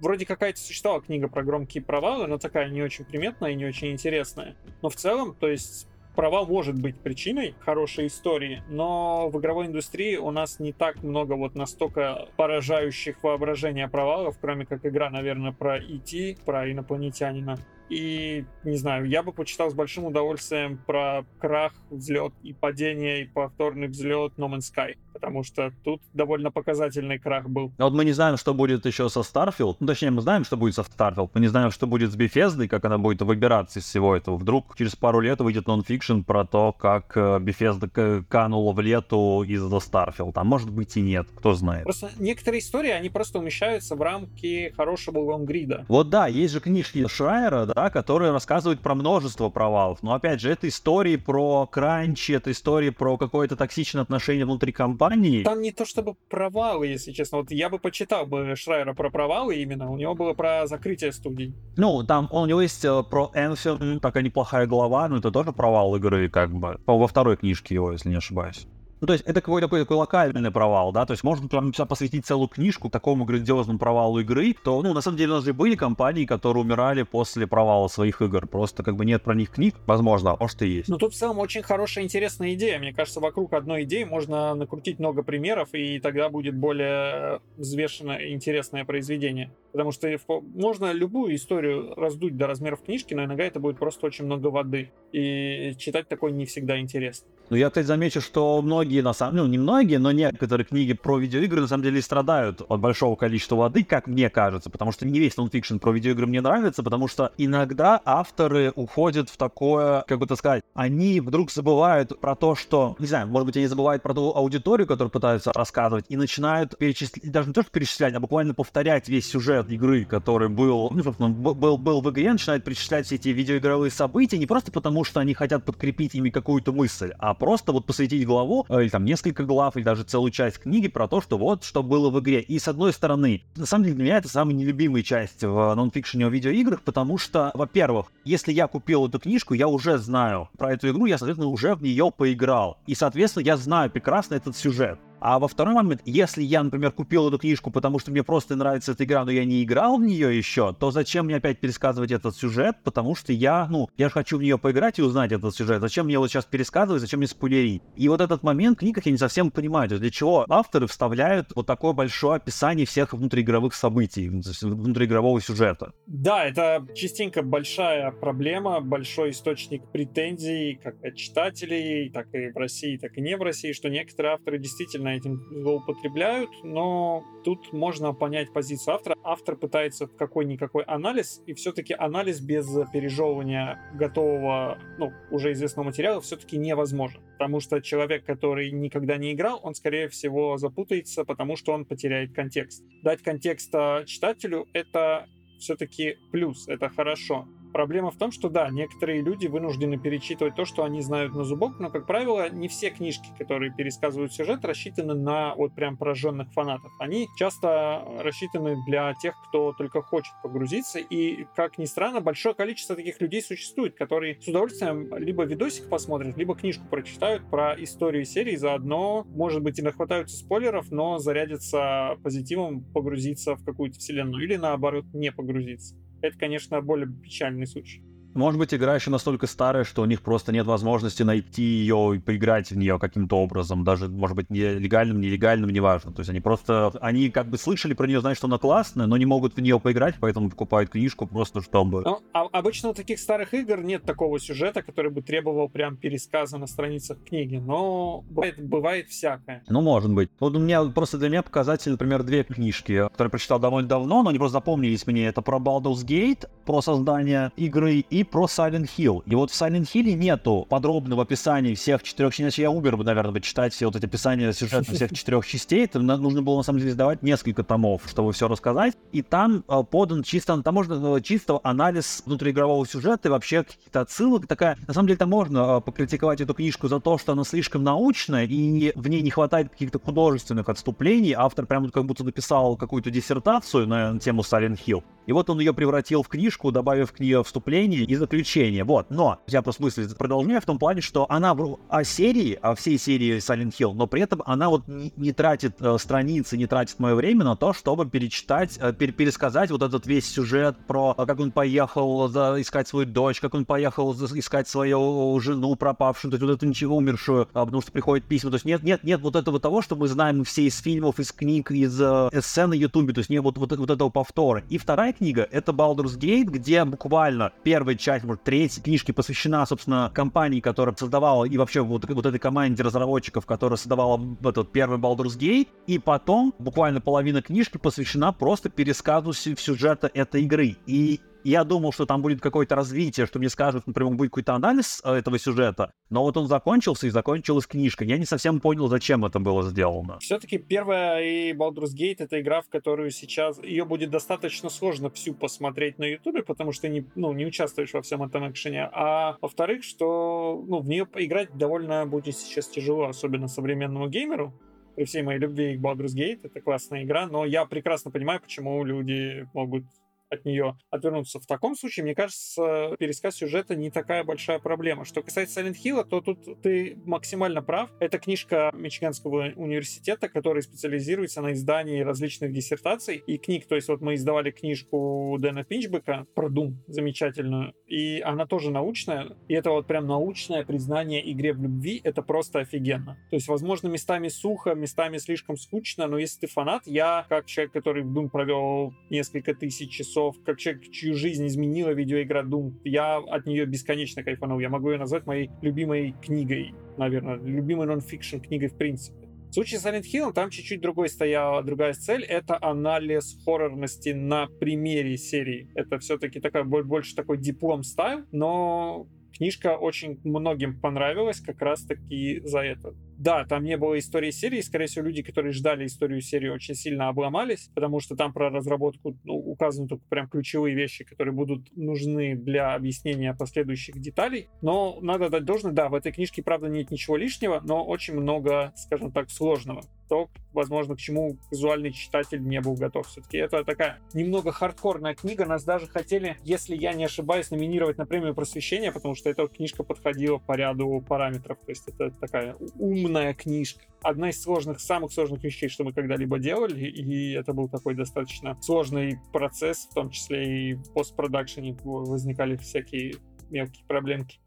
вроде какая-то существовала книга про громкие провалы, но такая не очень приметная и не очень интересная. Но в целом, то есть провал может быть причиной хорошей истории, но в игровой индустрии у нас не так много вот настолько поражающих воображения провалов, кроме как игра, наверное, про IT, про инопланетянина. И, не знаю, я бы почитал с большим удовольствием про крах, взлет и падение, и повторный взлет No Man's Sky. Потому что тут довольно показательный крах был. Но вот мы не знаем, что будет еще со Starfield. Ну, точнее, мы знаем, что будет со Starfield. Мы не знаем, что будет с Bethesda, как она будет выбираться из всего этого. Вдруг через пару лет выйдет нонфикшн про то, как э, Bethesda канула в лету из-за Starfield. А может быть и нет, кто знает. Просто некоторые истории, они просто умещаются в рамки хорошего лонгрида. Вот да, есть же книжки Шрайера, да, да, которые рассказывают про множество провалов. Но опять же, это истории про кранчи, это истории про какое-то токсичное отношение внутри компании. Там не то чтобы провалы, если честно. Вот я бы почитал бы Шрайера про провалы именно. У него было про закрытие студий. Ну, там у него есть э, про Энфилд такая неплохая глава, но это тоже провал игры, как бы. Во второй книжке его, если не ошибаюсь. Ну, то есть это какой-то такой, такой локальный провал, да, то есть можно прям посвятить целую книжку такому грандиозному провалу игры, то, ну, на самом деле у нас же были компании, которые умирали после провала своих игр, просто как бы нет про них книг, возможно, может и есть. Ну, тут в целом очень хорошая, интересная идея, мне кажется, вокруг одной идеи можно накрутить много примеров, и тогда будет более взвешенное интересное произведение. Потому что можно любую историю раздуть до размеров книжки, но иногда это будет просто очень много воды. И читать такое не всегда интересно. Ну, я, кстати, замечу, что многие, на самом ну, не многие, но некоторые книги про видеоигры, на самом деле, страдают от большого количества воды, как мне кажется, потому что не весь нонфикшн про видеоигры мне нравится, потому что иногда авторы уходят в такое, как бы так сказать, они вдруг забывают про то, что, не знаю, может быть, они забывают про ту аудиторию, которую пытаются рассказывать, и начинают перечислять, даже не то, что перечислять, а буквально повторять весь сюжет игры, который был, ну, собственно, был, был в игре, начинают перечислять все эти видеоигровые события, не просто потому, что они хотят подкрепить ими какую-то мысль, а просто вот посвятить главу, э, или там несколько глав, или даже целую часть книги про то, что вот, что было в игре. И с одной стороны, на самом деле для меня это самая нелюбимая часть в нонфикшене о видеоиграх, потому что, во-первых, если я купил эту книжку, я уже знаю про эту игру, я, соответственно, уже в нее поиграл. И, соответственно, я знаю прекрасно этот сюжет. А во второй момент, если я, например, купил эту книжку, потому что мне просто нравится эта игра, но я не играл в нее еще, то зачем мне опять пересказывать этот сюжет? Потому что я, ну, я же хочу в нее поиграть и узнать этот сюжет. Зачем мне вот сейчас пересказывать, зачем мне спойлерить? И вот этот момент в книгах я не совсем понимаю. То есть для чего авторы вставляют вот такое большое описание всех внутриигровых событий, внутриигрового сюжета? Да, это частенько большая проблема, большой источник претензий как от читателей, так и в России, так и не в России, что некоторые авторы действительно этим злоупотребляют, но тут можно понять позицию автора. Автор пытается какой-никакой анализ, и все-таки анализ без пережевывания готового, ну, уже известного материала все-таки невозможен. Потому что человек, который никогда не играл, он, скорее всего, запутается, потому что он потеряет контекст. Дать контекст читателю — это все-таки плюс, это хорошо. Проблема в том, что да, некоторые люди вынуждены перечитывать то, что они знают на зубок, но, как правило, не все книжки, которые пересказывают сюжет, рассчитаны на вот прям пораженных фанатов. Они часто рассчитаны для тех, кто только хочет погрузиться, и, как ни странно, большое количество таких людей существует, которые с удовольствием либо видосик посмотрят, либо книжку прочитают про историю серии, заодно, может быть, и нахватаются спойлеров, но зарядятся позитивом погрузиться в какую-то вселенную, или наоборот, не погрузиться. Это, конечно, более печальный случай. Может быть, игра еще настолько старая, что у них просто нет возможности найти ее и поиграть в нее каким-то образом, даже, может быть, не легальным, нелегальным, неважно. То есть они просто, они как бы слышали про нее, знают, что она классная, но не могут в нее поиграть, поэтому покупают книжку просто чтобы... Ну, а обычно у таких старых игр нет такого сюжета, который бы требовал прям пересказа на страницах книги, но бывает, бывает всякое. Ну, может быть. Вот у меня, просто для меня показатель, например, две книжки, которые прочитал довольно давно, но они просто запомнились мне. Это про Baldur's Gate, про создание игры, и и про Silent Hill. И вот в Silent Hill нету подробного описания всех четырех частей. Иначе я умер бы, наверное, бы читать все вот эти описания сюжета всех четырех частей. Это нужно было, на самом деле, сдавать несколько томов, чтобы все рассказать. И там э, подан чисто, там можно э, чисто анализ внутриигрового сюжета и вообще какие-то отсылок. Такая, на самом деле, там можно э, покритиковать эту книжку за то, что она слишком научная, и в ней не хватает каких-то художественных отступлений. Автор прям как будто написал какую-то диссертацию на тему Silent Hill. И вот он ее превратил в книжку, добавив к нее вступление и заключение. Вот, но я просто мысль продолжаю в том плане, что она о серии, о всей серии Silent Hill, но при этом она вот не, тратит э, страницы, не тратит мое время на то, чтобы перечитать, э, пер, пересказать вот этот весь сюжет про э, как он поехал за, искать свою дочь, как он поехал за, искать свою жену пропавшую, то есть вот эту ничего умершую, а, потому что приходят письма. То есть нет, нет, нет вот этого того, что мы знаем все из фильмов, из книг, из э, сцен на Ютубе, то есть нет вот, вот, вот этого повтора. И вторая книга — это Baldur's Gate, где буквально первая часть, может, третья книжки посвящена, собственно, компании, которая создавала, и вообще вот, вот этой команде разработчиков, которая создавала этот первый Baldur's Gate, и потом буквально половина книжки посвящена просто пересказу сюжета этой игры. И я думал, что там будет какое-то развитие, что мне скажут, например, будет какой-то анализ э, этого сюжета, но вот он закончился и закончилась книжка. Я не совсем понял, зачем это было сделано. Все-таки первая и Baldur's Gate — это игра, в которую сейчас... Ее будет достаточно сложно всю посмотреть на Ютубе, потому что не, ну, не участвуешь во всем этом экшене. А во-вторых, что ну, в нее поиграть довольно будет сейчас тяжело, особенно современному геймеру, при всей моей любви к Baldur's Gate, это классная игра, но я прекрасно понимаю, почему люди могут от нее отвернуться. В таком случае, мне кажется, пересказ сюжета не такая большая проблема. Что касается Silent Hill, то тут ты максимально прав. Это книжка Мичиганского университета, который специализируется на издании различных диссертаций и книг. То есть вот мы издавали книжку Дэна Пинчбека про Doom, замечательную, и она тоже научная, и это вот прям научное признание игре в любви, это просто офигенно. То есть, возможно, местами сухо, местами слишком скучно, но если ты фанат, я, как человек, который в Doom провел несколько тысяч часов часов, как человек, чью жизнь изменила видеоигра Doom, я от нее бесконечно кайфанул. Я могу ее назвать моей любимой книгой, наверное, любимой нон-фикшн книгой в принципе. В случае с Silent Hill там чуть-чуть другой стояла, другая цель. Это анализ хоррорности на примере серии. Это все-таки такая, больше такой диплом стайл, но книжка очень многим понравилась как раз-таки за это да, там не было истории серии, скорее всего, люди, которые ждали историю серии, очень сильно обломались, потому что там про разработку ну, указаны только прям ключевые вещи, которые будут нужны для объяснения последующих деталей. Но надо дать должное, да, в этой книжке, правда, нет ничего лишнего, но очень много, скажем так, сложного то, возможно, к чему визуальный читатель не был готов. Все-таки это такая немного хардкорная книга. Нас даже хотели, если я не ошибаюсь, номинировать на премию просвещения, потому что эта книжка подходила по ряду параметров. То есть это такая умная книжка. Одна из сложных, самых сложных вещей, что мы когда-либо делали, и это был такой достаточно сложный процесс, в том числе и в постпродакшене возникали всякие мелкие проблемки.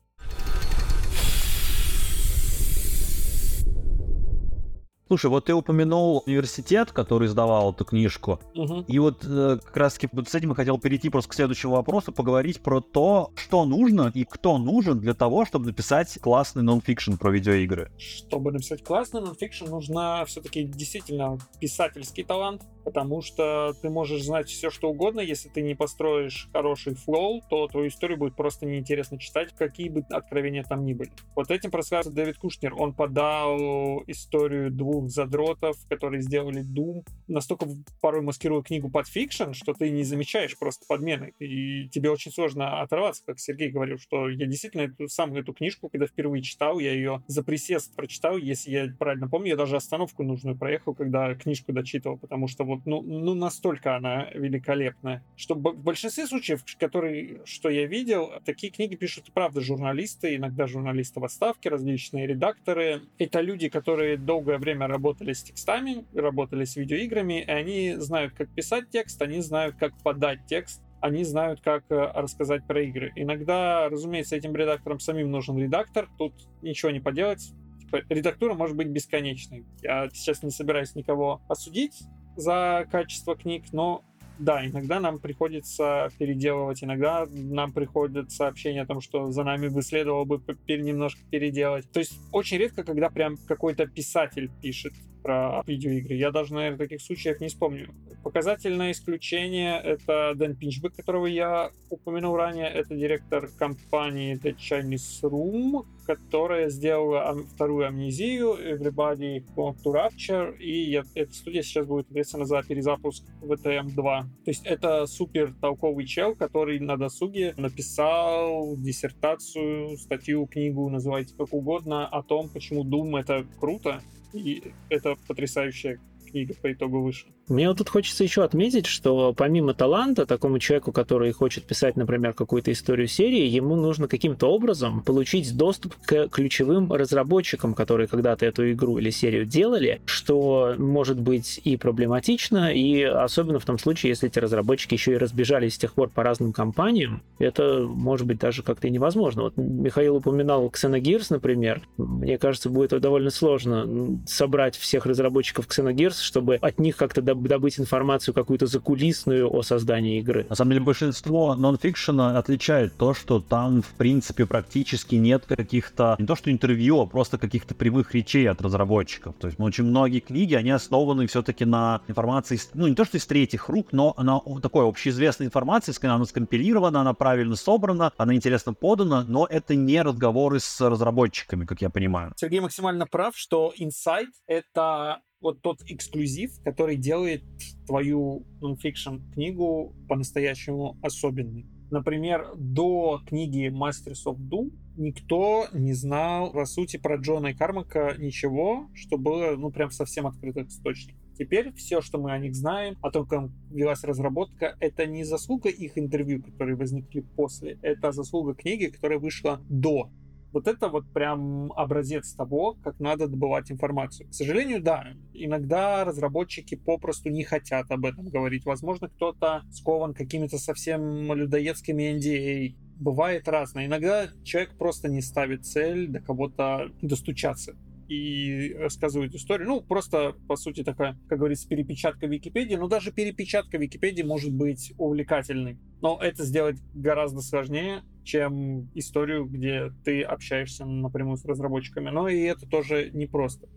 Слушай, вот ты упомянул университет, который издавал эту книжку. Угу. И вот э, как раз таки вот с этим я хотел перейти просто к следующему вопросу, поговорить про то, что нужно и кто нужен для того, чтобы написать классный нонфикшн про видеоигры. Чтобы написать классный нонфикшн, нужно все-таки действительно писательский талант, потому что ты можешь знать все, что угодно, если ты не построишь хороший flow, то твою историю будет просто неинтересно читать, какие бы откровения там ни были. Вот этим прославился Дэвид Кушнер. Он подал историю двух задротов, которые сделали Doom, настолько порой маскируя книгу под фикшн, что ты не замечаешь просто подмены, и тебе очень сложно оторваться, как Сергей говорил, что я действительно эту, сам эту книжку, когда впервые читал, я ее за присест прочитал, если я правильно помню, я даже остановку нужную проехал, когда книжку дочитывал, потому что вот, ну, ну настолько она великолепная, что в большинстве случаев, которые, что я видел, такие книги пишут, правда, журналисты, иногда журналисты в отставке, различные редакторы. Это люди, которые долгое время работали с текстами, работали с видеоиграми, и они знают, как писать текст, они знают, как подать текст, они знают, как э, рассказать про игры. Иногда, разумеется, этим редакторам самим нужен редактор, тут ничего не поделать. Типа, редактура может быть бесконечной. Я сейчас не собираюсь никого осудить, за качество книг, но да, иногда нам приходится переделывать, иногда нам приходят сообщения о том, что за нами бы следовало бы немножко переделать. То есть очень редко, когда прям какой-то писатель пишет про видеоигры. Я даже, наверное, таких случаев не вспомню. Показательное исключение — это Дэн Пинчбек, которого я упомянул ранее. Это директор компании The Chinese Room, которая сделала вторую амнезию Everybody Want to Rapture, и эта студия сейчас будет ответственна за перезапуск VTM 2. То есть это супер толковый чел, который на досуге написал диссертацию, статью, книгу, называйте как угодно, о том, почему Doom это круто, и это потрясающая книга по итогу вышла. Мне вот тут хочется еще отметить, что помимо таланта, такому человеку, который хочет писать, например, какую-то историю серии, ему нужно каким-то образом получить доступ к ключевым разработчикам, которые когда-то эту игру или серию делали, что может быть и проблематично, и особенно в том случае, если эти разработчики еще и разбежались с тех пор по разным компаниям, это может быть даже как-то невозможно. Вот Михаил упоминал Xenogears, например. Мне кажется, будет довольно сложно собрать всех разработчиков Xenogears, чтобы от них как-то добыть информацию какую-то закулисную о создании игры. На самом деле большинство нонфикшена отличает то, что там, в принципе, практически нет каких-то, не то что интервью, а просто каких-то прямых речей от разработчиков. То есть очень многие книги, они основаны все-таки на информации, ну не то что из третьих рук, но на такой общеизвестной информации, она скомпилирована, она правильно собрана, она интересно подана, но это не разговоры с разработчиками, как я понимаю. Сергей максимально прав, что Insight — это вот тот эксклюзив, который делает твою нонфикшн книгу по-настоящему особенной. Например, до книги Masters of Doom никто не знал, по сути, про Джона и Кармака ничего, что было, ну, прям совсем открытых источников. Теперь все, что мы о них знаем, о том, как велась разработка, это не заслуга их интервью, которые возникли после, это заслуга книги, которая вышла до вот это вот прям образец того, как надо добывать информацию. К сожалению, да, иногда разработчики попросту не хотят об этом говорить. Возможно, кто-то скован какими-то совсем людоедскими NDA. Бывает разное. Иногда человек просто не ставит цель до кого-то достучаться и рассказывают историю. Ну, просто, по сути, такая, как говорится, перепечатка Википедии. Но даже перепечатка Википедии может быть увлекательной. Но это сделать гораздо сложнее, чем историю, где ты общаешься напрямую с разработчиками. Но и это тоже непросто.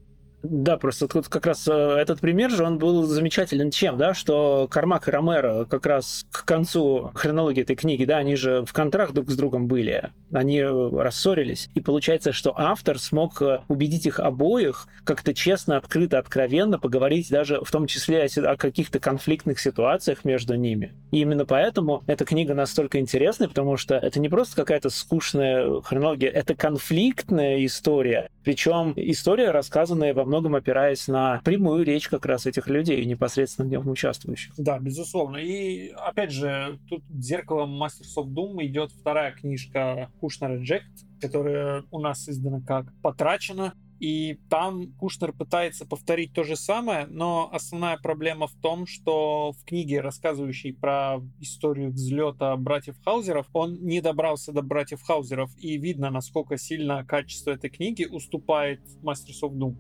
Да, просто тут как раз э, этот пример же, он был замечателен чем, да, что Кармак и Ромеро как раз к концу хронологии этой книги, да, они же в контракт друг с другом были, они э, рассорились, и получается, что автор смог э, убедить их обоих как-то честно, открыто, откровенно поговорить даже в том числе о каких-то конфликтных ситуациях между ними. И именно поэтому эта книга настолько интересная, потому что это не просто какая-то скучная хронология, это конфликтная история, причем история, рассказанная во многом опираясь на прямую речь как раз этих людей, непосредственно в нем участвующих. Да, безусловно. И опять же, тут зеркалом Masters of Doom идет вторая книжка Кушнера Джект, которая у нас издана как «Потрачена», и там Кушнер пытается повторить то же самое, но основная проблема в том, что в книге, рассказывающей про историю взлета братьев Хаузеров, он не добрался до братьев Хаузеров, и видно, насколько сильно качество этой книги уступает Masters of Doom.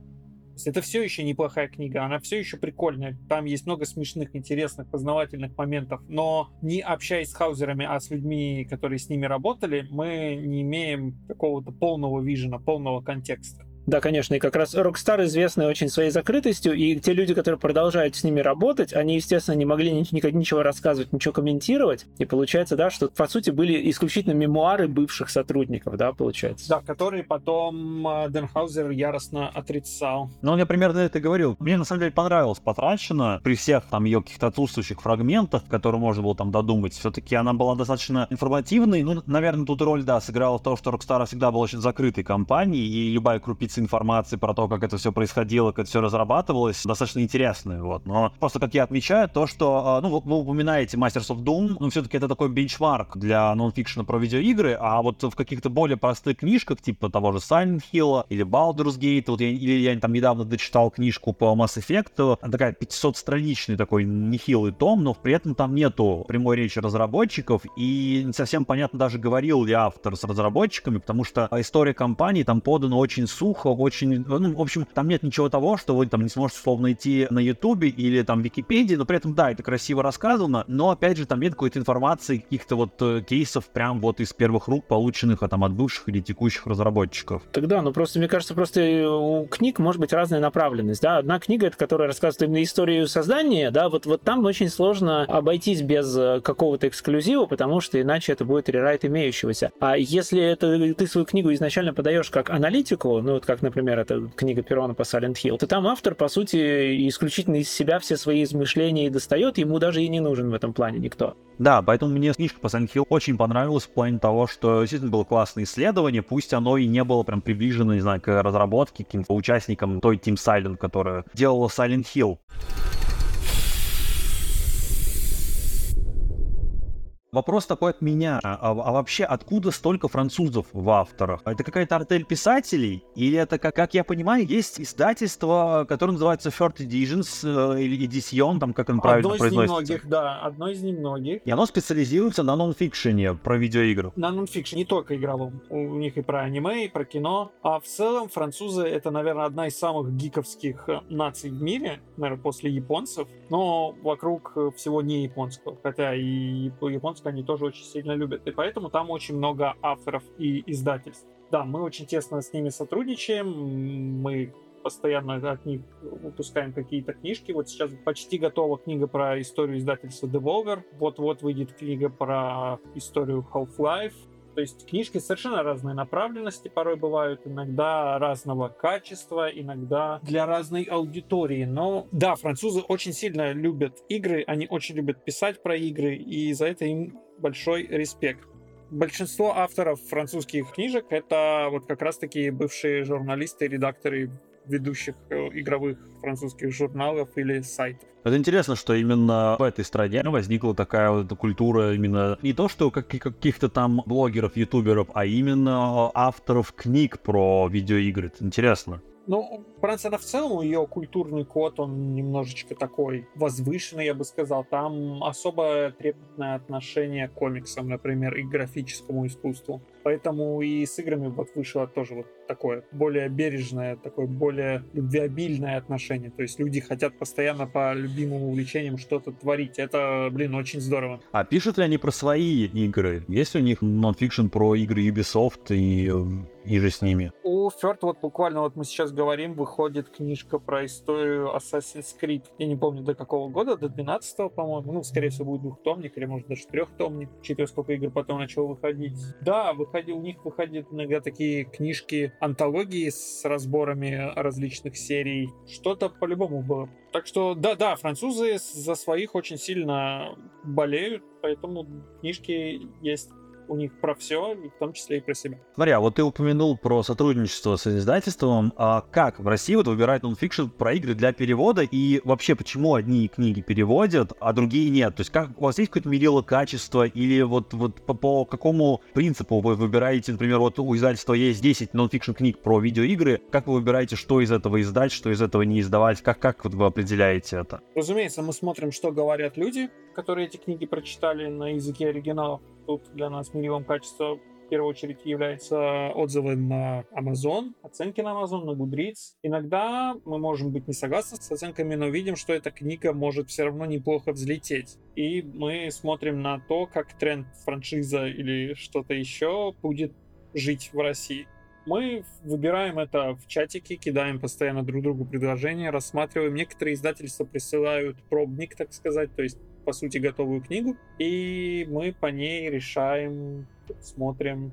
Это все еще неплохая книга, она все еще прикольная. Там есть много смешных, интересных, познавательных моментов. Но не общаясь с хаузерами, а с людьми, которые с ними работали, мы не имеем какого-то полного вижена, полного контекста. Да, конечно, и как раз Rockstar известны очень своей закрытостью, и те люди, которые продолжают с ними работать, они, естественно, не могли никак ничего рассказывать, ничего комментировать, и получается, да, что, по сути, были исключительно мемуары бывших сотрудников, да, получается. Да, которые потом э, Денхаузер яростно отрицал. Ну, он я примерно это говорил. Мне, на самом деле, понравилось потрачено при всех там ее каких-то отсутствующих фрагментах, которые можно было там додумать. Все-таки она была достаточно информативной. Ну, наверное, тут роль, да, сыграла в том, что Rockstar всегда была очень закрытой компанией, и любая крупица крупицы информации про то, как это все происходило, как это все разрабатывалось, достаточно интересные, вот. Но просто, как я отмечаю, то, что, а, ну, вы упоминаете Masters of Doom, ну, все-таки это такой бенчмарк для нонфикшена про видеоигры, а вот в каких-то более простых книжках, типа того же Silent Hill или Baldur's Gate, вот я, или я там недавно дочитал книжку по Mass Effect, она такая 500-страничный такой нехилый том, но при этом там нету прямой речи разработчиков, и не совсем понятно даже говорил ли автор с разработчиками, потому что история компании там подана очень сухо, очень, ну, в общем, там нет ничего того, что вы там не сможете условно найти на Ютубе или там Википедии, но при этом, да, это красиво рассказано, но, опять же, там нет какой-то информации, каких-то вот э, кейсов прям вот из первых рук, полученных а, там от бывших или текущих разработчиков. Тогда, ну просто, мне кажется, просто э, у книг может быть разная направленность, да, одна книга, это которая рассказывает именно историю создания, да, вот, вот там очень сложно обойтись без э, какого-то эксклюзива, потому что иначе это будет рерайт имеющегося. А если это ты свою книгу изначально подаешь как аналитику, ну вот как как, например, эта книга Перона по Silent Hill, то там автор, по сути, исключительно из себя все свои измышления и достает, ему даже и не нужен в этом плане никто. Да, поэтому мне книжка по Silent Hill очень понравилась в плане того, что действительно было классное исследование, пусть оно и не было прям приближено, не знаю, к разработке, к участникам той Team Silent, которая делала Silent Hill. Вопрос такой от меня. А, а вообще, откуда столько французов в авторах? Это какая-то артель писателей? Или это, как, как я понимаю, есть издательство, которое называется Third Editions э, или Edition, там как он правильно одно произносится? из немногих, да, одно из немногих. И оно специализируется на нонфикшене про видеоигры. На нонфикшн, не только игровом. У них и про аниме, и про кино. А в целом французы это, наверное, одна из самых гиковских э, наций в мире, наверное, после японцев. Но вокруг э, всего не японского. Хотя и японского они тоже очень сильно любят. И поэтому там очень много авторов и издательств. Да, мы очень тесно с ними сотрудничаем. Мы постоянно от них выпускаем какие-то книжки. Вот сейчас почти готова книга про историю издательства Devolver. Вот-вот выйдет книга про историю Half-Life. То есть книжки совершенно разной направленности порой бывают, иногда разного качества, иногда для разной аудитории. Но да, французы очень сильно любят игры, они очень любят писать про игры, и за это им большой респект. Большинство авторов французских книжек это вот как раз-таки бывшие журналисты, редакторы ведущих э, игровых французских журналов или сайтов. Это интересно, что именно в этой стране возникла такая вот культура именно не то, что как, каких-то там блогеров, ютуберов, а именно авторов книг про видеоигры. Это интересно. Ну, Франция, в целом, ее культурный код, он немножечко такой возвышенный, я бы сказал. Там особо трепетное отношение к комиксам, например, и к графическому искусству. Поэтому и с играми вот вышло тоже вот такое более бережное, такое более любвеобильное отношение. То есть люди хотят постоянно по любимым увлечениям что-то творить. Это, блин, очень здорово. А пишут ли они про свои игры? Есть у них нонфикшн про игры Ubisoft и, и же с ними? У Ферт вот буквально вот мы сейчас говорим, выходит книжка про историю Assassin's Creed. Я не помню до какого года, до 12 по-моему. Ну, скорее всего, будет двухтомник или, может, даже трехтомник, учитывая, сколько игр потом начало выходить. Да, выходит выходил, у них выходят иногда такие книжки, антологии с разборами различных серий. Что-то по-любому было. Так что, да-да, французы за своих очень сильно болеют, поэтому книжки есть у них про все, в том числе и про себя. Смотри, а вот ты упомянул про сотрудничество с издательством. А как в России вот выбирают нонфикшн про игры для перевода? И вообще, почему одни книги переводят, а другие нет? То есть как у вас есть какое-то мерило качества? Или вот, вот по, по какому принципу вы выбираете, например, вот у издательства есть 10 нонфикшн книг про видеоигры, как вы выбираете, что из этого издать, что из этого не издавать? Как, как вот вы определяете это? Разумеется, мы смотрим, что говорят люди, которые эти книги прочитали на языке оригинала. Тут для нас мерилом качества в первую очередь являются отзывы на Amazon, оценки на Amazon, на Goodreads. Иногда мы можем быть не согласны с оценками, но видим, что эта книга может все равно неплохо взлететь. И мы смотрим на то, как тренд франшиза или что-то еще будет жить в России. Мы выбираем это в чатике, кидаем постоянно друг другу предложения, рассматриваем. Некоторые издательства присылают пробник, так сказать, то есть по сути, готовую книгу, и мы по ней решаем, смотрим,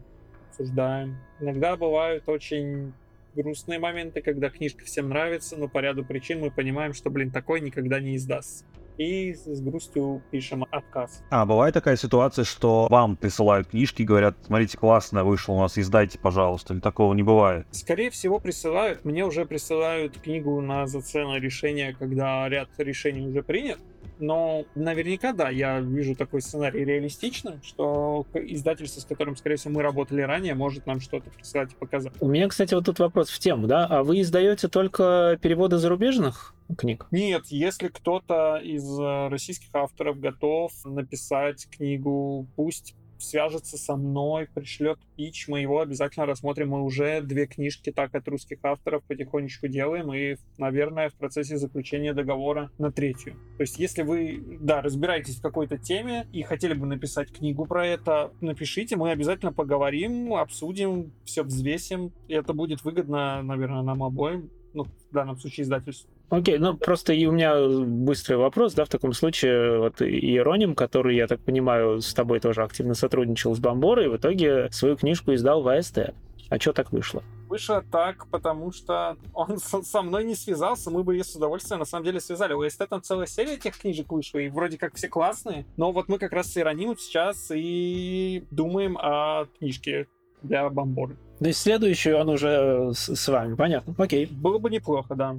обсуждаем. Иногда бывают очень грустные моменты, когда книжка всем нравится, но по ряду причин мы понимаем, что, блин, такой никогда не издастся и с грустью пишем отказ. А, бывает такая ситуация, что вам присылают книжки, говорят, смотрите, классно вышло у нас, издайте, пожалуйста, или такого не бывает? Скорее всего, присылают. Мне уже присылают книгу на заценное решение, когда ряд решений уже принят. Но наверняка, да, я вижу такой сценарий реалистичным, что издательство, с которым, скорее всего, мы работали ранее, может нам что-то присылать и показать. У меня, кстати, вот тут вопрос в тему, да? А вы издаете только переводы зарубежных книг? Нет, если кто-то из э, российских авторов готов написать книгу, пусть свяжется со мной, пришлет пич, мы его обязательно рассмотрим. Мы уже две книжки так от русских авторов потихонечку делаем, и, наверное, в процессе заключения договора на третью. То есть, если вы, да, разбираетесь в какой-то теме и хотели бы написать книгу про это, напишите, мы обязательно поговорим, обсудим, все взвесим, и это будет выгодно, наверное, нам обоим, ну, в данном случае издательству. Окей, ну просто и у меня быстрый вопрос, да, в таком случае, вот Иероним, который, я так понимаю, с тобой тоже активно сотрудничал с Бомборой, в итоге свою книжку издал в АСТ. А что так вышло? Вышло так, потому что он со мной не связался, мы бы ее с удовольствием на самом деле связали. У СТ там целая серия этих книжек вышла, и вроде как все классные, но вот мы как раз с Иеронимом сейчас и думаем о книжке для Бомборы. То есть следующую он уже с вами, понятно? Окей. Было бы неплохо, да.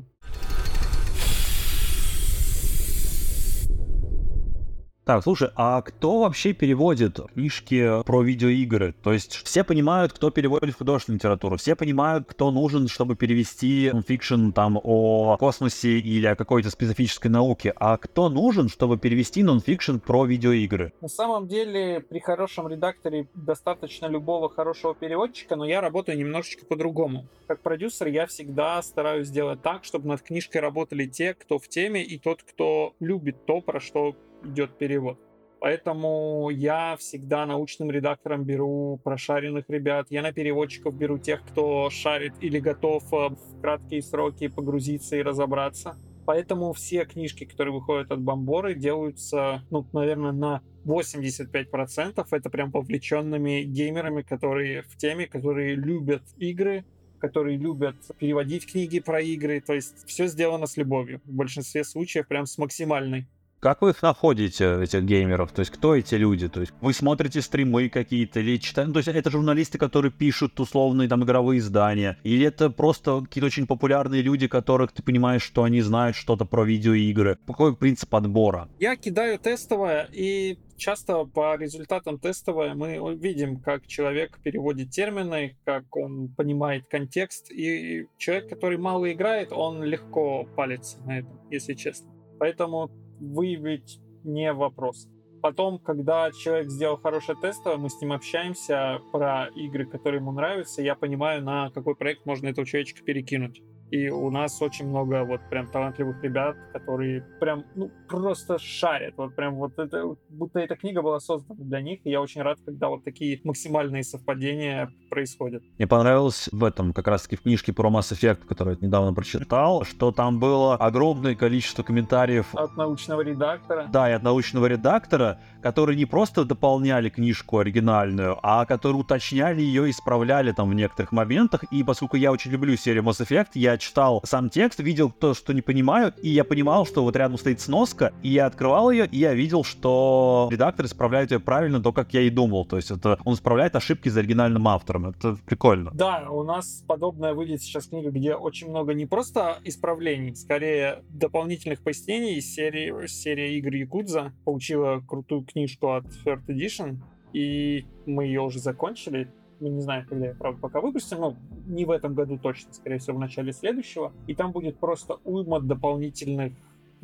Так, слушай, а кто вообще переводит книжки про видеоигры? То есть все понимают, кто переводит художественную литературу, все понимают, кто нужен, чтобы перевести фикшн там о космосе или о какой-то специфической науке, а кто нужен, чтобы перевести нонфикшн про видеоигры? На самом деле, при хорошем редакторе достаточно любого хорошего переводчика, но я работаю немножечко по-другому. Как продюсер я всегда стараюсь сделать так, чтобы над книжкой работали те, кто в теме, и тот, кто любит то, про что идет перевод. Поэтому я всегда научным редактором беру прошаренных ребят. Я на переводчиков беру тех, кто шарит или готов э, в краткие сроки погрузиться и разобраться. Поэтому все книжки, которые выходят от Бомборы, делаются, ну, наверное, на 85% это прям повлеченными геймерами, которые в теме, которые любят игры, которые любят переводить книги про игры. То есть все сделано с любовью. В большинстве случаев прям с максимальной. Как вы их находите, этих геймеров? То есть кто эти люди? То есть вы смотрите стримы какие-то или читаете? Ну, то есть это журналисты, которые пишут условные там игровые издания? Или это просто какие-то очень популярные люди, которых ты понимаешь, что они знают что-то про видеоигры? Какой принцип отбора? Я кидаю тестовое, и часто по результатам тестовое мы видим, как человек переводит термины, как он понимает контекст. И человек, который мало играет, он легко палится на этом, если честно. Поэтому выявить не вопрос. Потом, когда человек сделал хорошее тестовое, мы с ним общаемся про игры, которые ему нравятся, я понимаю, на какой проект можно этого человечка перекинуть. И у нас очень много вот прям талантливых ребят, которые прям, ну, просто шарят. Вот прям вот это, будто эта книга была создана для них. И я очень рад, когда вот такие максимальные совпадения происходят. Мне понравилось в этом, как раз-таки в книжке про Mass Effect, которую я недавно прочитал, что там было огромное количество комментариев от научного редактора. Да, и от научного редактора, которые не просто дополняли книжку оригинальную, а которые уточняли ее, исправляли там в некоторых моментах. И поскольку я очень люблю серию Mass Effect, я читал сам текст, видел то, что не понимаю, и я понимал, что вот рядом стоит сноска, и я открывал ее, и я видел, что редактор исправляет ее правильно, то, как я и думал. То есть это он исправляет ошибки за оригинальным автором. Это прикольно. Да, у нас подобная выйдет сейчас книга, где очень много не просто исправлений, скорее дополнительных пояснений. Серии, серия игр Якудза получила крутую книжку от Third Edition, и мы ее уже закончили мы не знаем, когда я, правда, пока выпустим, но не в этом году точно, скорее всего, в начале следующего. И там будет просто уйма дополнительных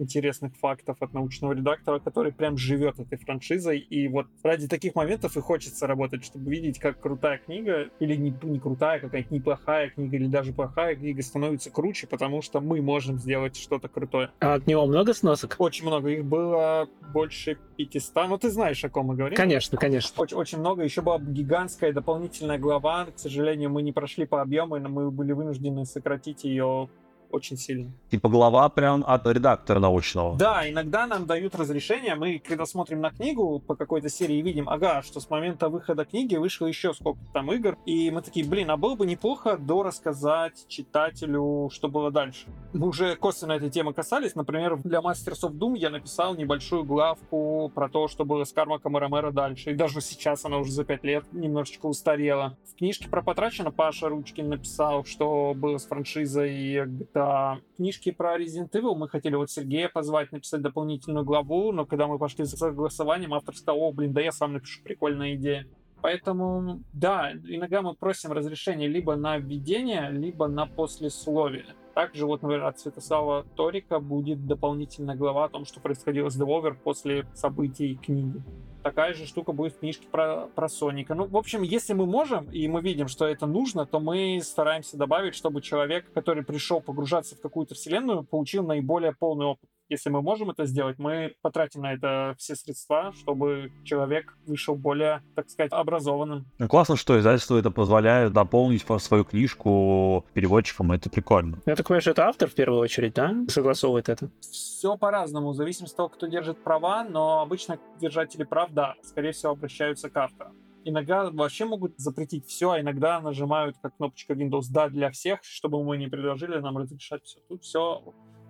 интересных фактов от научного редактора, который прям живет этой франшизой. И вот ради таких моментов и хочется работать, чтобы видеть, как крутая книга, или не, не крутая, какая-то неплохая книга, или даже плохая книга становится круче, потому что мы можем сделать что-то крутое. А от него много сносок? Очень много. Их было больше 500. Ну, ты знаешь, о ком мы говорим. Конечно, конечно. Очень, очень много. Еще была гигантская дополнительная глава. К сожалению, мы не прошли по объему, но мы были вынуждены сократить ее очень сильно. Типа глава прям от редактора научного. Да, иногда нам дают разрешение. Мы, когда смотрим на книгу по какой-то серии, видим, ага, что с момента выхода книги вышло еще сколько там игр. И мы такие, блин, а было бы неплохо дорассказать читателю, что было дальше. Мы уже косвенно этой темы касались. Например, для Masters of Doom я написал небольшую главку про то, что было с Кармаком и Ромеро дальше. И даже сейчас она уже за пять лет немножечко устарела. В книжке про потрачено Паша Ручкин написал, что было с франшизой GTA что книжки про Resident Evil мы хотели вот Сергея позвать, написать дополнительную главу, но когда мы пошли за согласованием, автор сказал, о, блин, да я сам напишу, прикольная идея. Поэтому, да, иногда мы просим разрешения либо на введение, либо на послесловие. Также, вот, например, от Святослава Торика будет дополнительная глава о том, что происходило с Devolver после событий книги. Такая же штука будет в книжке про, про Соника. Ну, в общем, если мы можем, и мы видим, что это нужно, то мы стараемся добавить, чтобы человек, который пришел погружаться в какую-то вселенную, получил наиболее полный опыт. Если мы можем это сделать, мы потратим на это все средства, чтобы человек вышел более, так сказать, образованным. Ну, классно, что издательство это позволяет дополнить свою книжку переводчикам, это прикольно. Я так понимаю, что это автор в первую очередь, да, согласовывает это? Все по-разному, в зависимости от того, кто держит права, но обычно держатели прав, да, скорее всего, обращаются к автору. Иногда вообще могут запретить все, а иногда нажимают как кнопочка Windows «Да» для всех, чтобы мы не предложили нам разрешать все. Тут все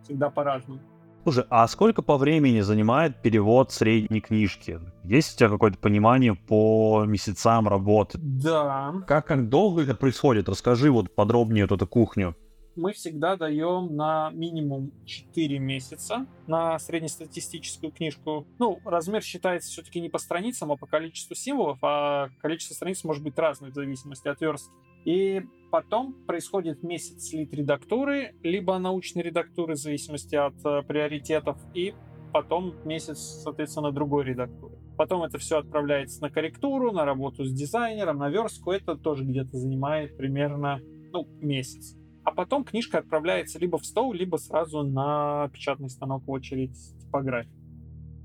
всегда по-разному. Слушай, а сколько по времени занимает перевод средней книжки? Есть у тебя какое-то понимание по месяцам работы? Да. Как, как долго это происходит? Расскажи вот подробнее вот эту кухню. Мы всегда даем на минимум 4 месяца на среднестатистическую книжку. Ну, размер считается все-таки не по страницам, а по количеству символов, а количество страниц может быть разное в зависимости от верстки. И потом происходит месяц лит редактуры, либо научной редактуры в зависимости от э, приоритетов, и потом месяц, соответственно, другой редактуры. Потом это все отправляется на корректуру, на работу с дизайнером, на верстку. Это тоже где-то занимает примерно ну, месяц. А потом книжка отправляется либо в стол, либо сразу на печатный станок в очередь типографии.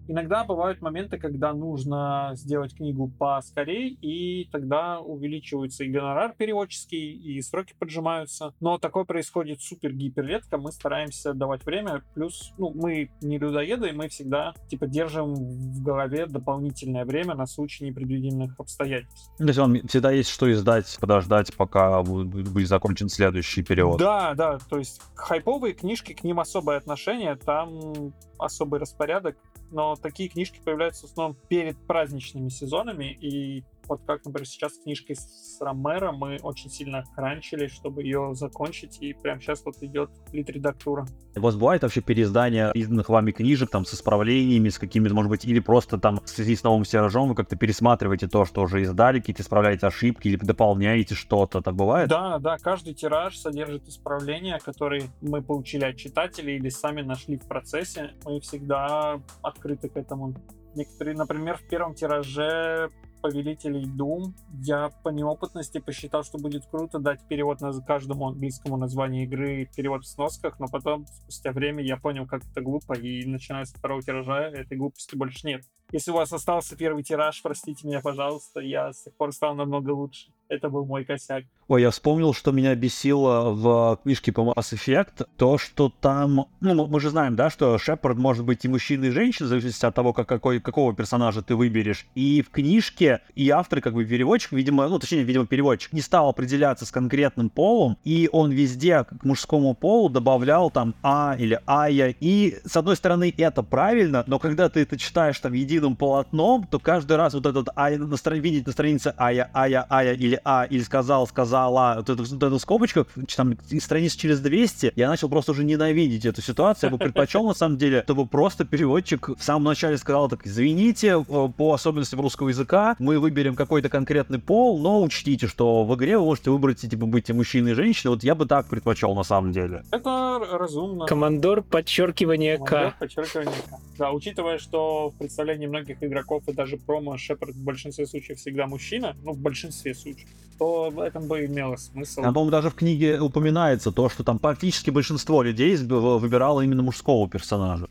Иногда бывают моменты, когда нужно сделать книгу поскорее, и тогда увеличивается и гонорар переводческий, и сроки поджимаются. Но такое происходит супер-гипер редко. Мы стараемся давать время. Плюс, ну, мы не людоеды, и мы всегда, типа, держим в голове дополнительное время на случай непредвиденных обстоятельств. То есть вам всегда есть что издать, подождать, пока будет, будет закончен следующий перевод. Да, да. То есть хайповые книжки, к ним особое отношение. Там особый распорядок но такие книжки появляются в основном перед праздничными сезонами, и вот как, например, сейчас с книжкой с Ромеро мы очень сильно кранчили, чтобы ее закончить, и прямо сейчас вот идет лид-редактура. У вас бывает вообще переиздание изданных вами книжек, там, с исправлениями, с какими-то, может быть, или просто там в связи с новым тиражом вы как-то пересматриваете то, что уже издали, какие-то исправляете ошибки или дополняете что-то, так бывает? Да, да, каждый тираж содержит исправления, которые мы получили от читателей или сами нашли в процессе. Мы всегда открыты к этому. Некоторые, например, в первом тираже повелителей Doom, я по неопытности посчитал, что будет круто дать перевод на каждому английскому названию игры, перевод в сносках, но потом, спустя время, я понял, как это глупо, и начиная с второго тиража этой глупости больше нет. Если у вас остался первый тираж, простите меня, пожалуйста, я с тех пор стал намного лучше. Это был мой косяк. Ой, я вспомнил, что меня бесило в книжке по Mass Effect, то, что там... Ну, мы же знаем, да, что Шепард может быть и мужчина, и женщина, в зависимости от того, как, какой, какого персонажа ты выберешь. И в книжке и автор, как бы переводчик, видимо, ну, точнее, видимо, переводчик, не стал определяться с конкретным полом, и он везде к мужскому полу добавлял там А или Ая. И, с одной стороны, это правильно, но когда ты это читаешь там единым полотном, то каждый раз вот этот Ая, на видеть на странице Ая, Ая, Ая или А, или сказал, сказал, сказала вот эту, вот эту скобочку, там, страниц через 200, я начал просто уже ненавидеть эту ситуацию. Я бы предпочел, на самом деле, чтобы просто переводчик в самом начале сказал так, извините, э, по особенностям русского языка мы выберем какой-то конкретный пол, но учтите, что в игре вы можете выбрать, типа, быть и мужчиной, и женщиной. Вот я бы так предпочел, на самом деле. Это разумно. Командор подчеркивание К. подчеркивание К. Да, учитывая, что в представлении многих игроков и даже промо Шепард в большинстве случаев всегда мужчина, ну, в большинстве случаев, то в этом бы имело смысл. Там, по-моему, даже в книге упоминается то, что там практически большинство людей выбирало именно мужского персонажа.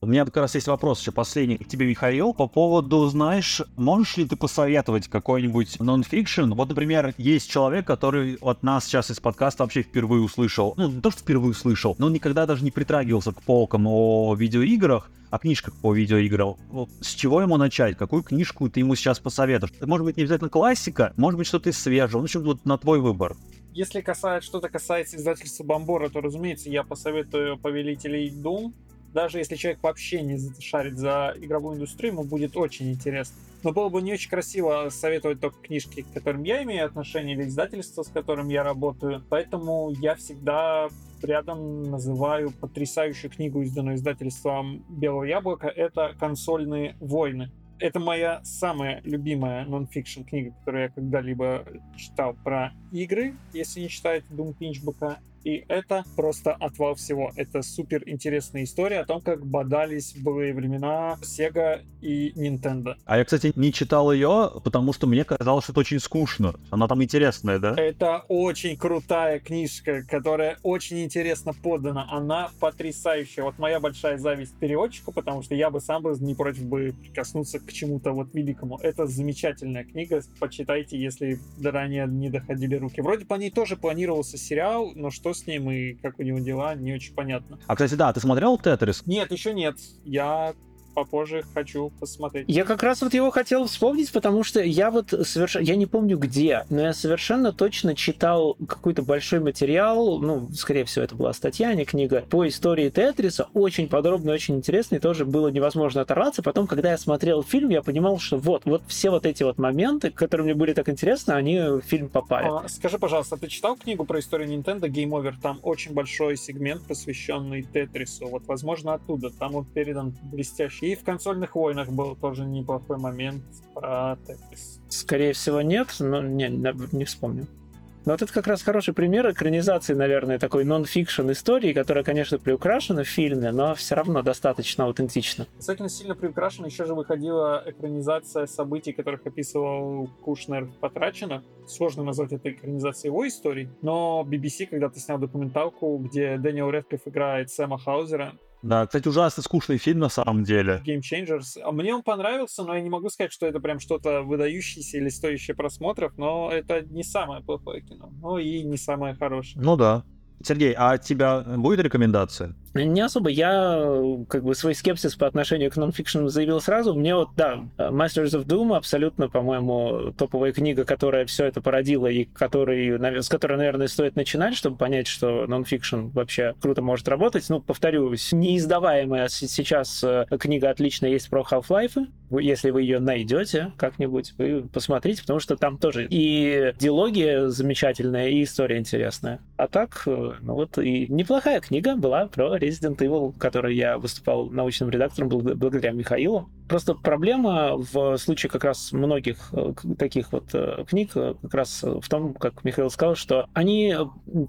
У меня как раз есть вопрос еще последний к тебе, Михаил, по поводу, знаешь, можешь ли ты посоветовать какой-нибудь нон-фикшн? Вот, например, есть человек, который от нас сейчас из подкаста вообще впервые услышал, ну, не то, что впервые услышал, но никогда даже не притрагивался к полкам о видеоиграх, о книжках по видеоиграм. С чего ему начать? Какую книжку ты ему сейчас посоветуешь? Может быть, не обязательно классика, может быть, что-то из свежего. Ну, в общем, вот на твой выбор. Если касается, что-то касается издательства Бомбора, то, разумеется, я посоветую Повелителей Doom даже если человек вообще не шарит за игровую индустрию, ему будет очень интересно. Но было бы не очень красиво советовать только книжки, к которым я имею отношение, или издательство, с которым я работаю. Поэтому я всегда рядом называю потрясающую книгу, изданную издательством Белого Яблока. Это «Консольные войны». Это моя самая любимая нон-фикшн книга, которую я когда-либо читал про игры, если не считать Doom Пинчбука и это просто отвал всего. Это супер интересная история о том, как бодались в былые времена Sega и Nintendo. А я, кстати, не читал ее, потому что мне казалось, что это очень скучно. Она там интересная, да? Это очень крутая книжка, которая очень интересно подана. Она потрясающая. Вот моя большая зависть переводчику, потому что я бы сам бы не против бы прикоснуться к чему-то вот великому. Это замечательная книга. Почитайте, если ранее не доходили руки. Вроде по ней тоже планировался сериал, но что с ним и как у него дела, не очень понятно. А, кстати, да, ты смотрел Тетрис? Нет, еще нет. Я попозже хочу посмотреть. Я как раз вот его хотел вспомнить, потому что я вот совершенно... Я не помню где, но я совершенно точно читал какой-то большой материал, ну, скорее всего, это была статья, а не книга, по истории Тетриса, очень подробный, очень интересный, тоже было невозможно оторваться. Потом, когда я смотрел фильм, я понимал, что вот, вот все вот эти вот моменты, которые мне были так интересны, они в фильм попали. А, скажи, пожалуйста, ты читал книгу про историю Nintendo Game Over? Там очень большой сегмент, посвященный Тетрису. Вот, возможно, оттуда. Там он передан блестяще. И в консольных войнах был тоже неплохой момент про Тетрис. Скорее всего, нет, но не, не вспомню. Но вот это как раз хороший пример экранизации, наверное, такой нон-фикшн истории, которая, конечно, приукрашена в фильме, но все равно достаточно аутентична. Достаточно сильно приукрашена. Еще же выходила экранизация событий, которых описывал Кушнер «Потрачено». Сложно назвать это экранизацией его истории, но BBC когда-то снял документалку, где Дэниел Редклифф играет Сэма Хаузера, да, кстати, ужасно скучный фильм на самом деле. Game Changers. А мне он понравился, но я не могу сказать, что это прям что-то выдающееся или стоящее просмотров, но это не самое плохое кино, но и не самое хорошее. Ну да. Сергей, а от тебя будет рекомендация? Не особо. Я как бы свой скепсис по отношению к нонфикшн заявил сразу. Мне вот, да, Masters of Doom абсолютно, по-моему, топовая книга, которая все это породила и который, с которой, наверное, стоит начинать, чтобы понять, что нонфикшн вообще круто может работать. Ну, повторюсь, неиздаваемая сейчас э, книга отличная есть про Half-Life. Если вы ее найдете как-нибудь, вы посмотрите, потому что там тоже и диалогия замечательная, и история интересная. А так, э, ну вот, и неплохая книга была про Resident Evil, в которой я выступал научным редактором благодаря Михаилу. Просто проблема в случае как раз многих э, таких вот э, книг э, как раз в том, как Михаил сказал, что они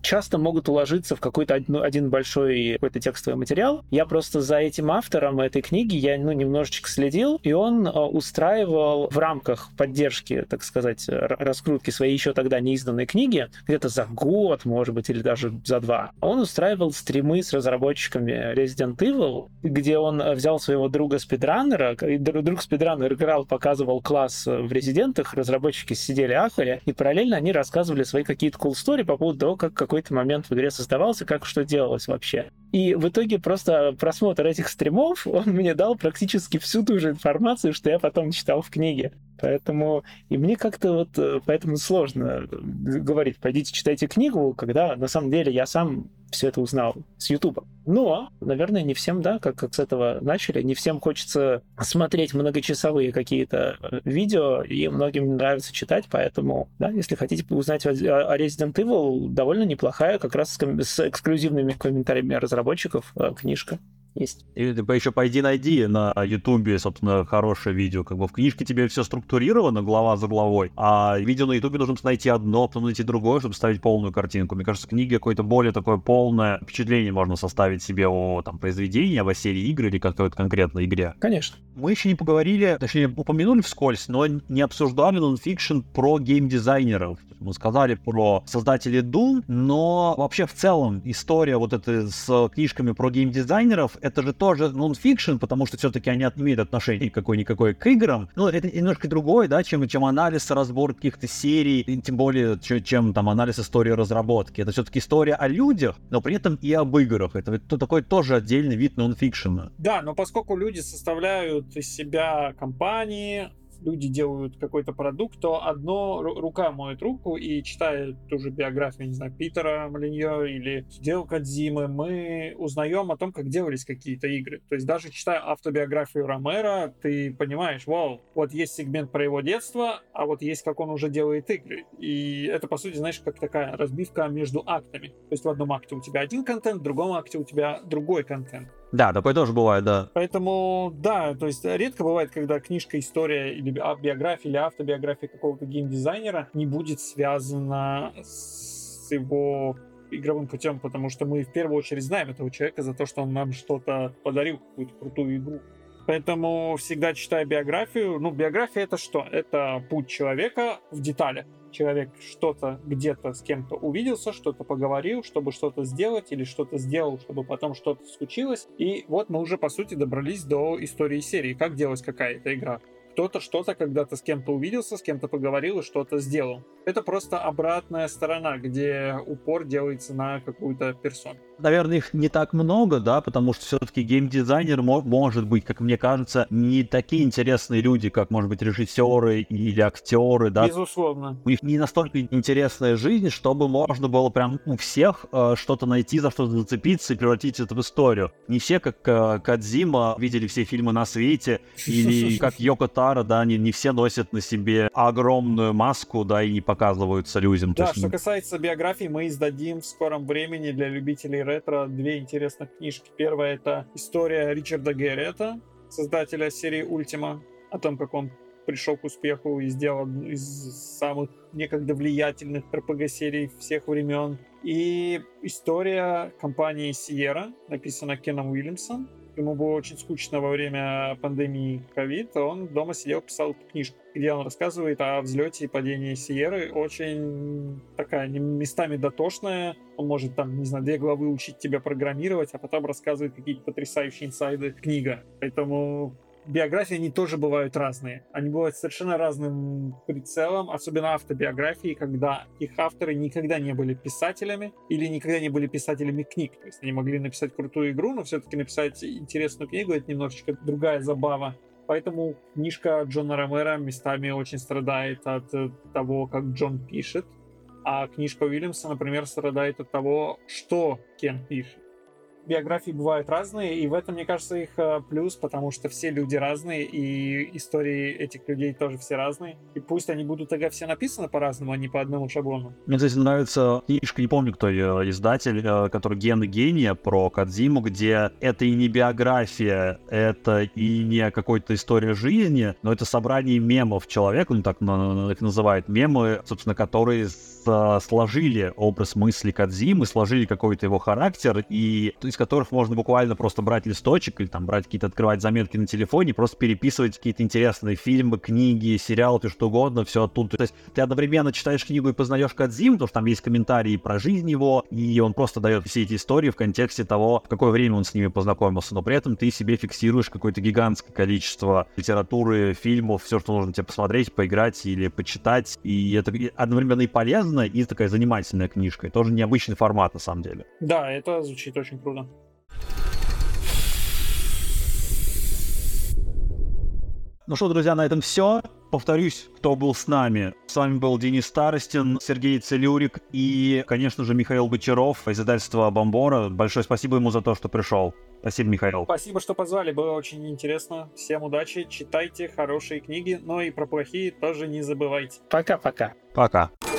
часто могут уложиться в какой-то один большой какой-то текстовый материал. Я просто за этим автором этой книги я ну, немножечко следил, и он устраивал в рамках поддержки, так сказать, раскрутки своей еще тогда неизданной книги, где-то за год, может быть, или даже за два, он устраивал стримы с разработчиками Resident Evil, где он взял своего друга спидраннера, и друг спидранер играл, показывал класс э, в резидентах, разработчики сидели ахали, и параллельно они рассказывали свои какие-то cool story по поводу того, как какой-то момент в игре создавался, как что делалось вообще. И в итоге просто просмотр этих стримов, он мне дал практически всю ту же информацию, что я потом читал в книге. Поэтому и мне как-то вот э, поэтому сложно говорить, пойдите читайте книгу, когда на самом деле я сам все это узнал с Ютуба. Но, наверное, не всем, да, как, как с этого начали, не всем хочется смотреть многочасовые какие-то э, видео, и многим нравится читать, поэтому, да, если хотите узнать о, о Resident Evil, довольно неплохая, как раз с, с эксклюзивными комментариями разработчиков э, книжка есть. Или ты еще пойди найди на Ютубе, собственно, хорошее видео. Как бы в книжке тебе все структурировано, глава за главой, а видео на Ютубе нужно найти одно, потом найти другое, чтобы ставить полную картинку. Мне кажется, в книге какое-то более такое полное впечатление можно составить себе о там, произведении, о серии игр или какой-то конкретной игре. Конечно. Мы еще не поговорили, точнее, упомянули вскользь, но не обсуждали нонфикшн про геймдизайнеров. Мы сказали про создателей Doom, но вообще в целом история вот эта с книжками про геймдизайнеров это же тоже нон-фикшн, потому что все-таки они имеют отношение какое-никакое к играм. Ну, это немножко другое, да, чем, чем анализ, разбор каких-то серий, и тем более, чем там анализ истории разработки. Это все-таки история о людях, но при этом и об играх. Это, это такой тоже отдельный вид нон-фикшена. Да, но поскольку люди составляют из себя компании, люди делают какой-то продукт, то одно рука моет руку и читая ту же биографию, не знаю, Питера Малиньо или Дел Кадзимы, мы узнаем о том, как делались какие-то игры. То есть даже читая автобиографию Ромера, ты понимаешь, вау, вот есть сегмент про его детство, а вот есть, как он уже делает игры. И это, по сути, знаешь, как такая разбивка между актами. То есть в одном акте у тебя один контент, в другом акте у тебя другой контент. Да, такое тоже бывает, да. Поэтому, да, то есть редко бывает, когда книжка, история или биография или автобиография какого-то геймдизайнера не будет связана с его игровым путем, потому что мы в первую очередь знаем этого человека за то, что он нам что-то подарил, какую-то крутую игру. Поэтому всегда читаю биографию. Ну, биография это что? Это путь человека в деталях человек что-то где-то с кем-то увиделся, что-то поговорил, чтобы что-то сделать или что-то сделал, чтобы потом что-то случилось. И вот мы уже, по сути, добрались до истории серии, как делать какая-то игра. Кто-то что-то когда-то с кем-то увиделся, с кем-то поговорил и что-то сделал. Это просто обратная сторона, где упор делается на какую-то персону. Наверное, их не так много, да, потому что все-таки геймдизайнер мо- может быть, как мне кажется, не такие интересные люди, как, может быть, режиссеры или актеры, да. Безусловно. У них не настолько интересная жизнь, чтобы можно было прям у всех э, что-то найти, за что-то зацепиться и превратить это в историю. Не все, как э, Кадзима, видели все фильмы на свете, или как Йоко Таро, да, не, не все носят на себе огромную маску, да, и не показываются людям. Да, что касается биографии, мы издадим в скором времени для любителей ретро две интересных книжки. Первая — это история Ричарда Геррета, создателя серии Ultima, о том, как он пришел к успеху и сделал одну из самых некогда влиятельных RPG-серий всех времен. И история компании Sierra, написана Кеном Уильямсом. Ему было очень скучно во время пандемии ковид, он дома сидел, писал книжку, где он рассказывает о взлете и падении Сиеры. Очень такая местами дотошная. Он может там, не знаю, две главы учить тебя программировать, а потом рассказывает какие-то потрясающие инсайды книга. Поэтому биографии, они тоже бывают разные. Они бывают совершенно разным прицелом, особенно автобиографии, когда их авторы никогда не были писателями или никогда не были писателями книг. То есть они могли написать крутую игру, но все-таки написать интересную книгу — это немножечко другая забава. Поэтому книжка Джона Ромера местами очень страдает от э, того, как Джон пишет, а книжка Уильямса, например, страдает от того, что Кен пишет биографии бывают разные, и в этом, мне кажется, их э, плюс, потому что все люди разные, и истории этих людей тоже все разные. И пусть они будут тогда все написаны по-разному, а не по одному шаблону. Мне, кстати, нравится книжка, не помню, кто ее издатель, э, который «Гены гения» про Кадзиму, где это и не биография, это и не какая-то история жизни, но это собрание мемов человека, ну так их называют, мемы, собственно, которые э, сложили образ мысли Кадзимы, сложили какой-то его характер, и из которых можно буквально просто брать листочек или там брать какие-то, открывать заметки на телефоне, просто переписывать какие-то интересные фильмы, книги, сериалы, то что угодно, все оттуда. То есть ты одновременно читаешь книгу и познаешь Кадзиму, потому что там есть комментарии про жизнь его, и он просто дает все эти истории в контексте того, в какое время он с ними познакомился, но при этом ты себе фиксируешь какое-то гигантское количество литературы, фильмов, все, что нужно тебе посмотреть, поиграть или почитать, и это одновременно и полезно, и такая занимательная книжка, и тоже необычный формат на самом деле. Да, это звучит очень круто. Ну что, друзья, на этом все. Повторюсь, кто был с нами. С вами был Денис Старостин, Сергей Целюрик и, конечно же, Михаил Бочаров, издательство Бомбора. Большое спасибо ему за то, что пришел. Спасибо, Михаил. Спасибо, что позвали, было очень интересно. Всем удачи, читайте хорошие книги, но и про плохие тоже не забывайте. Пока-пока. Пока. Мир фантастики.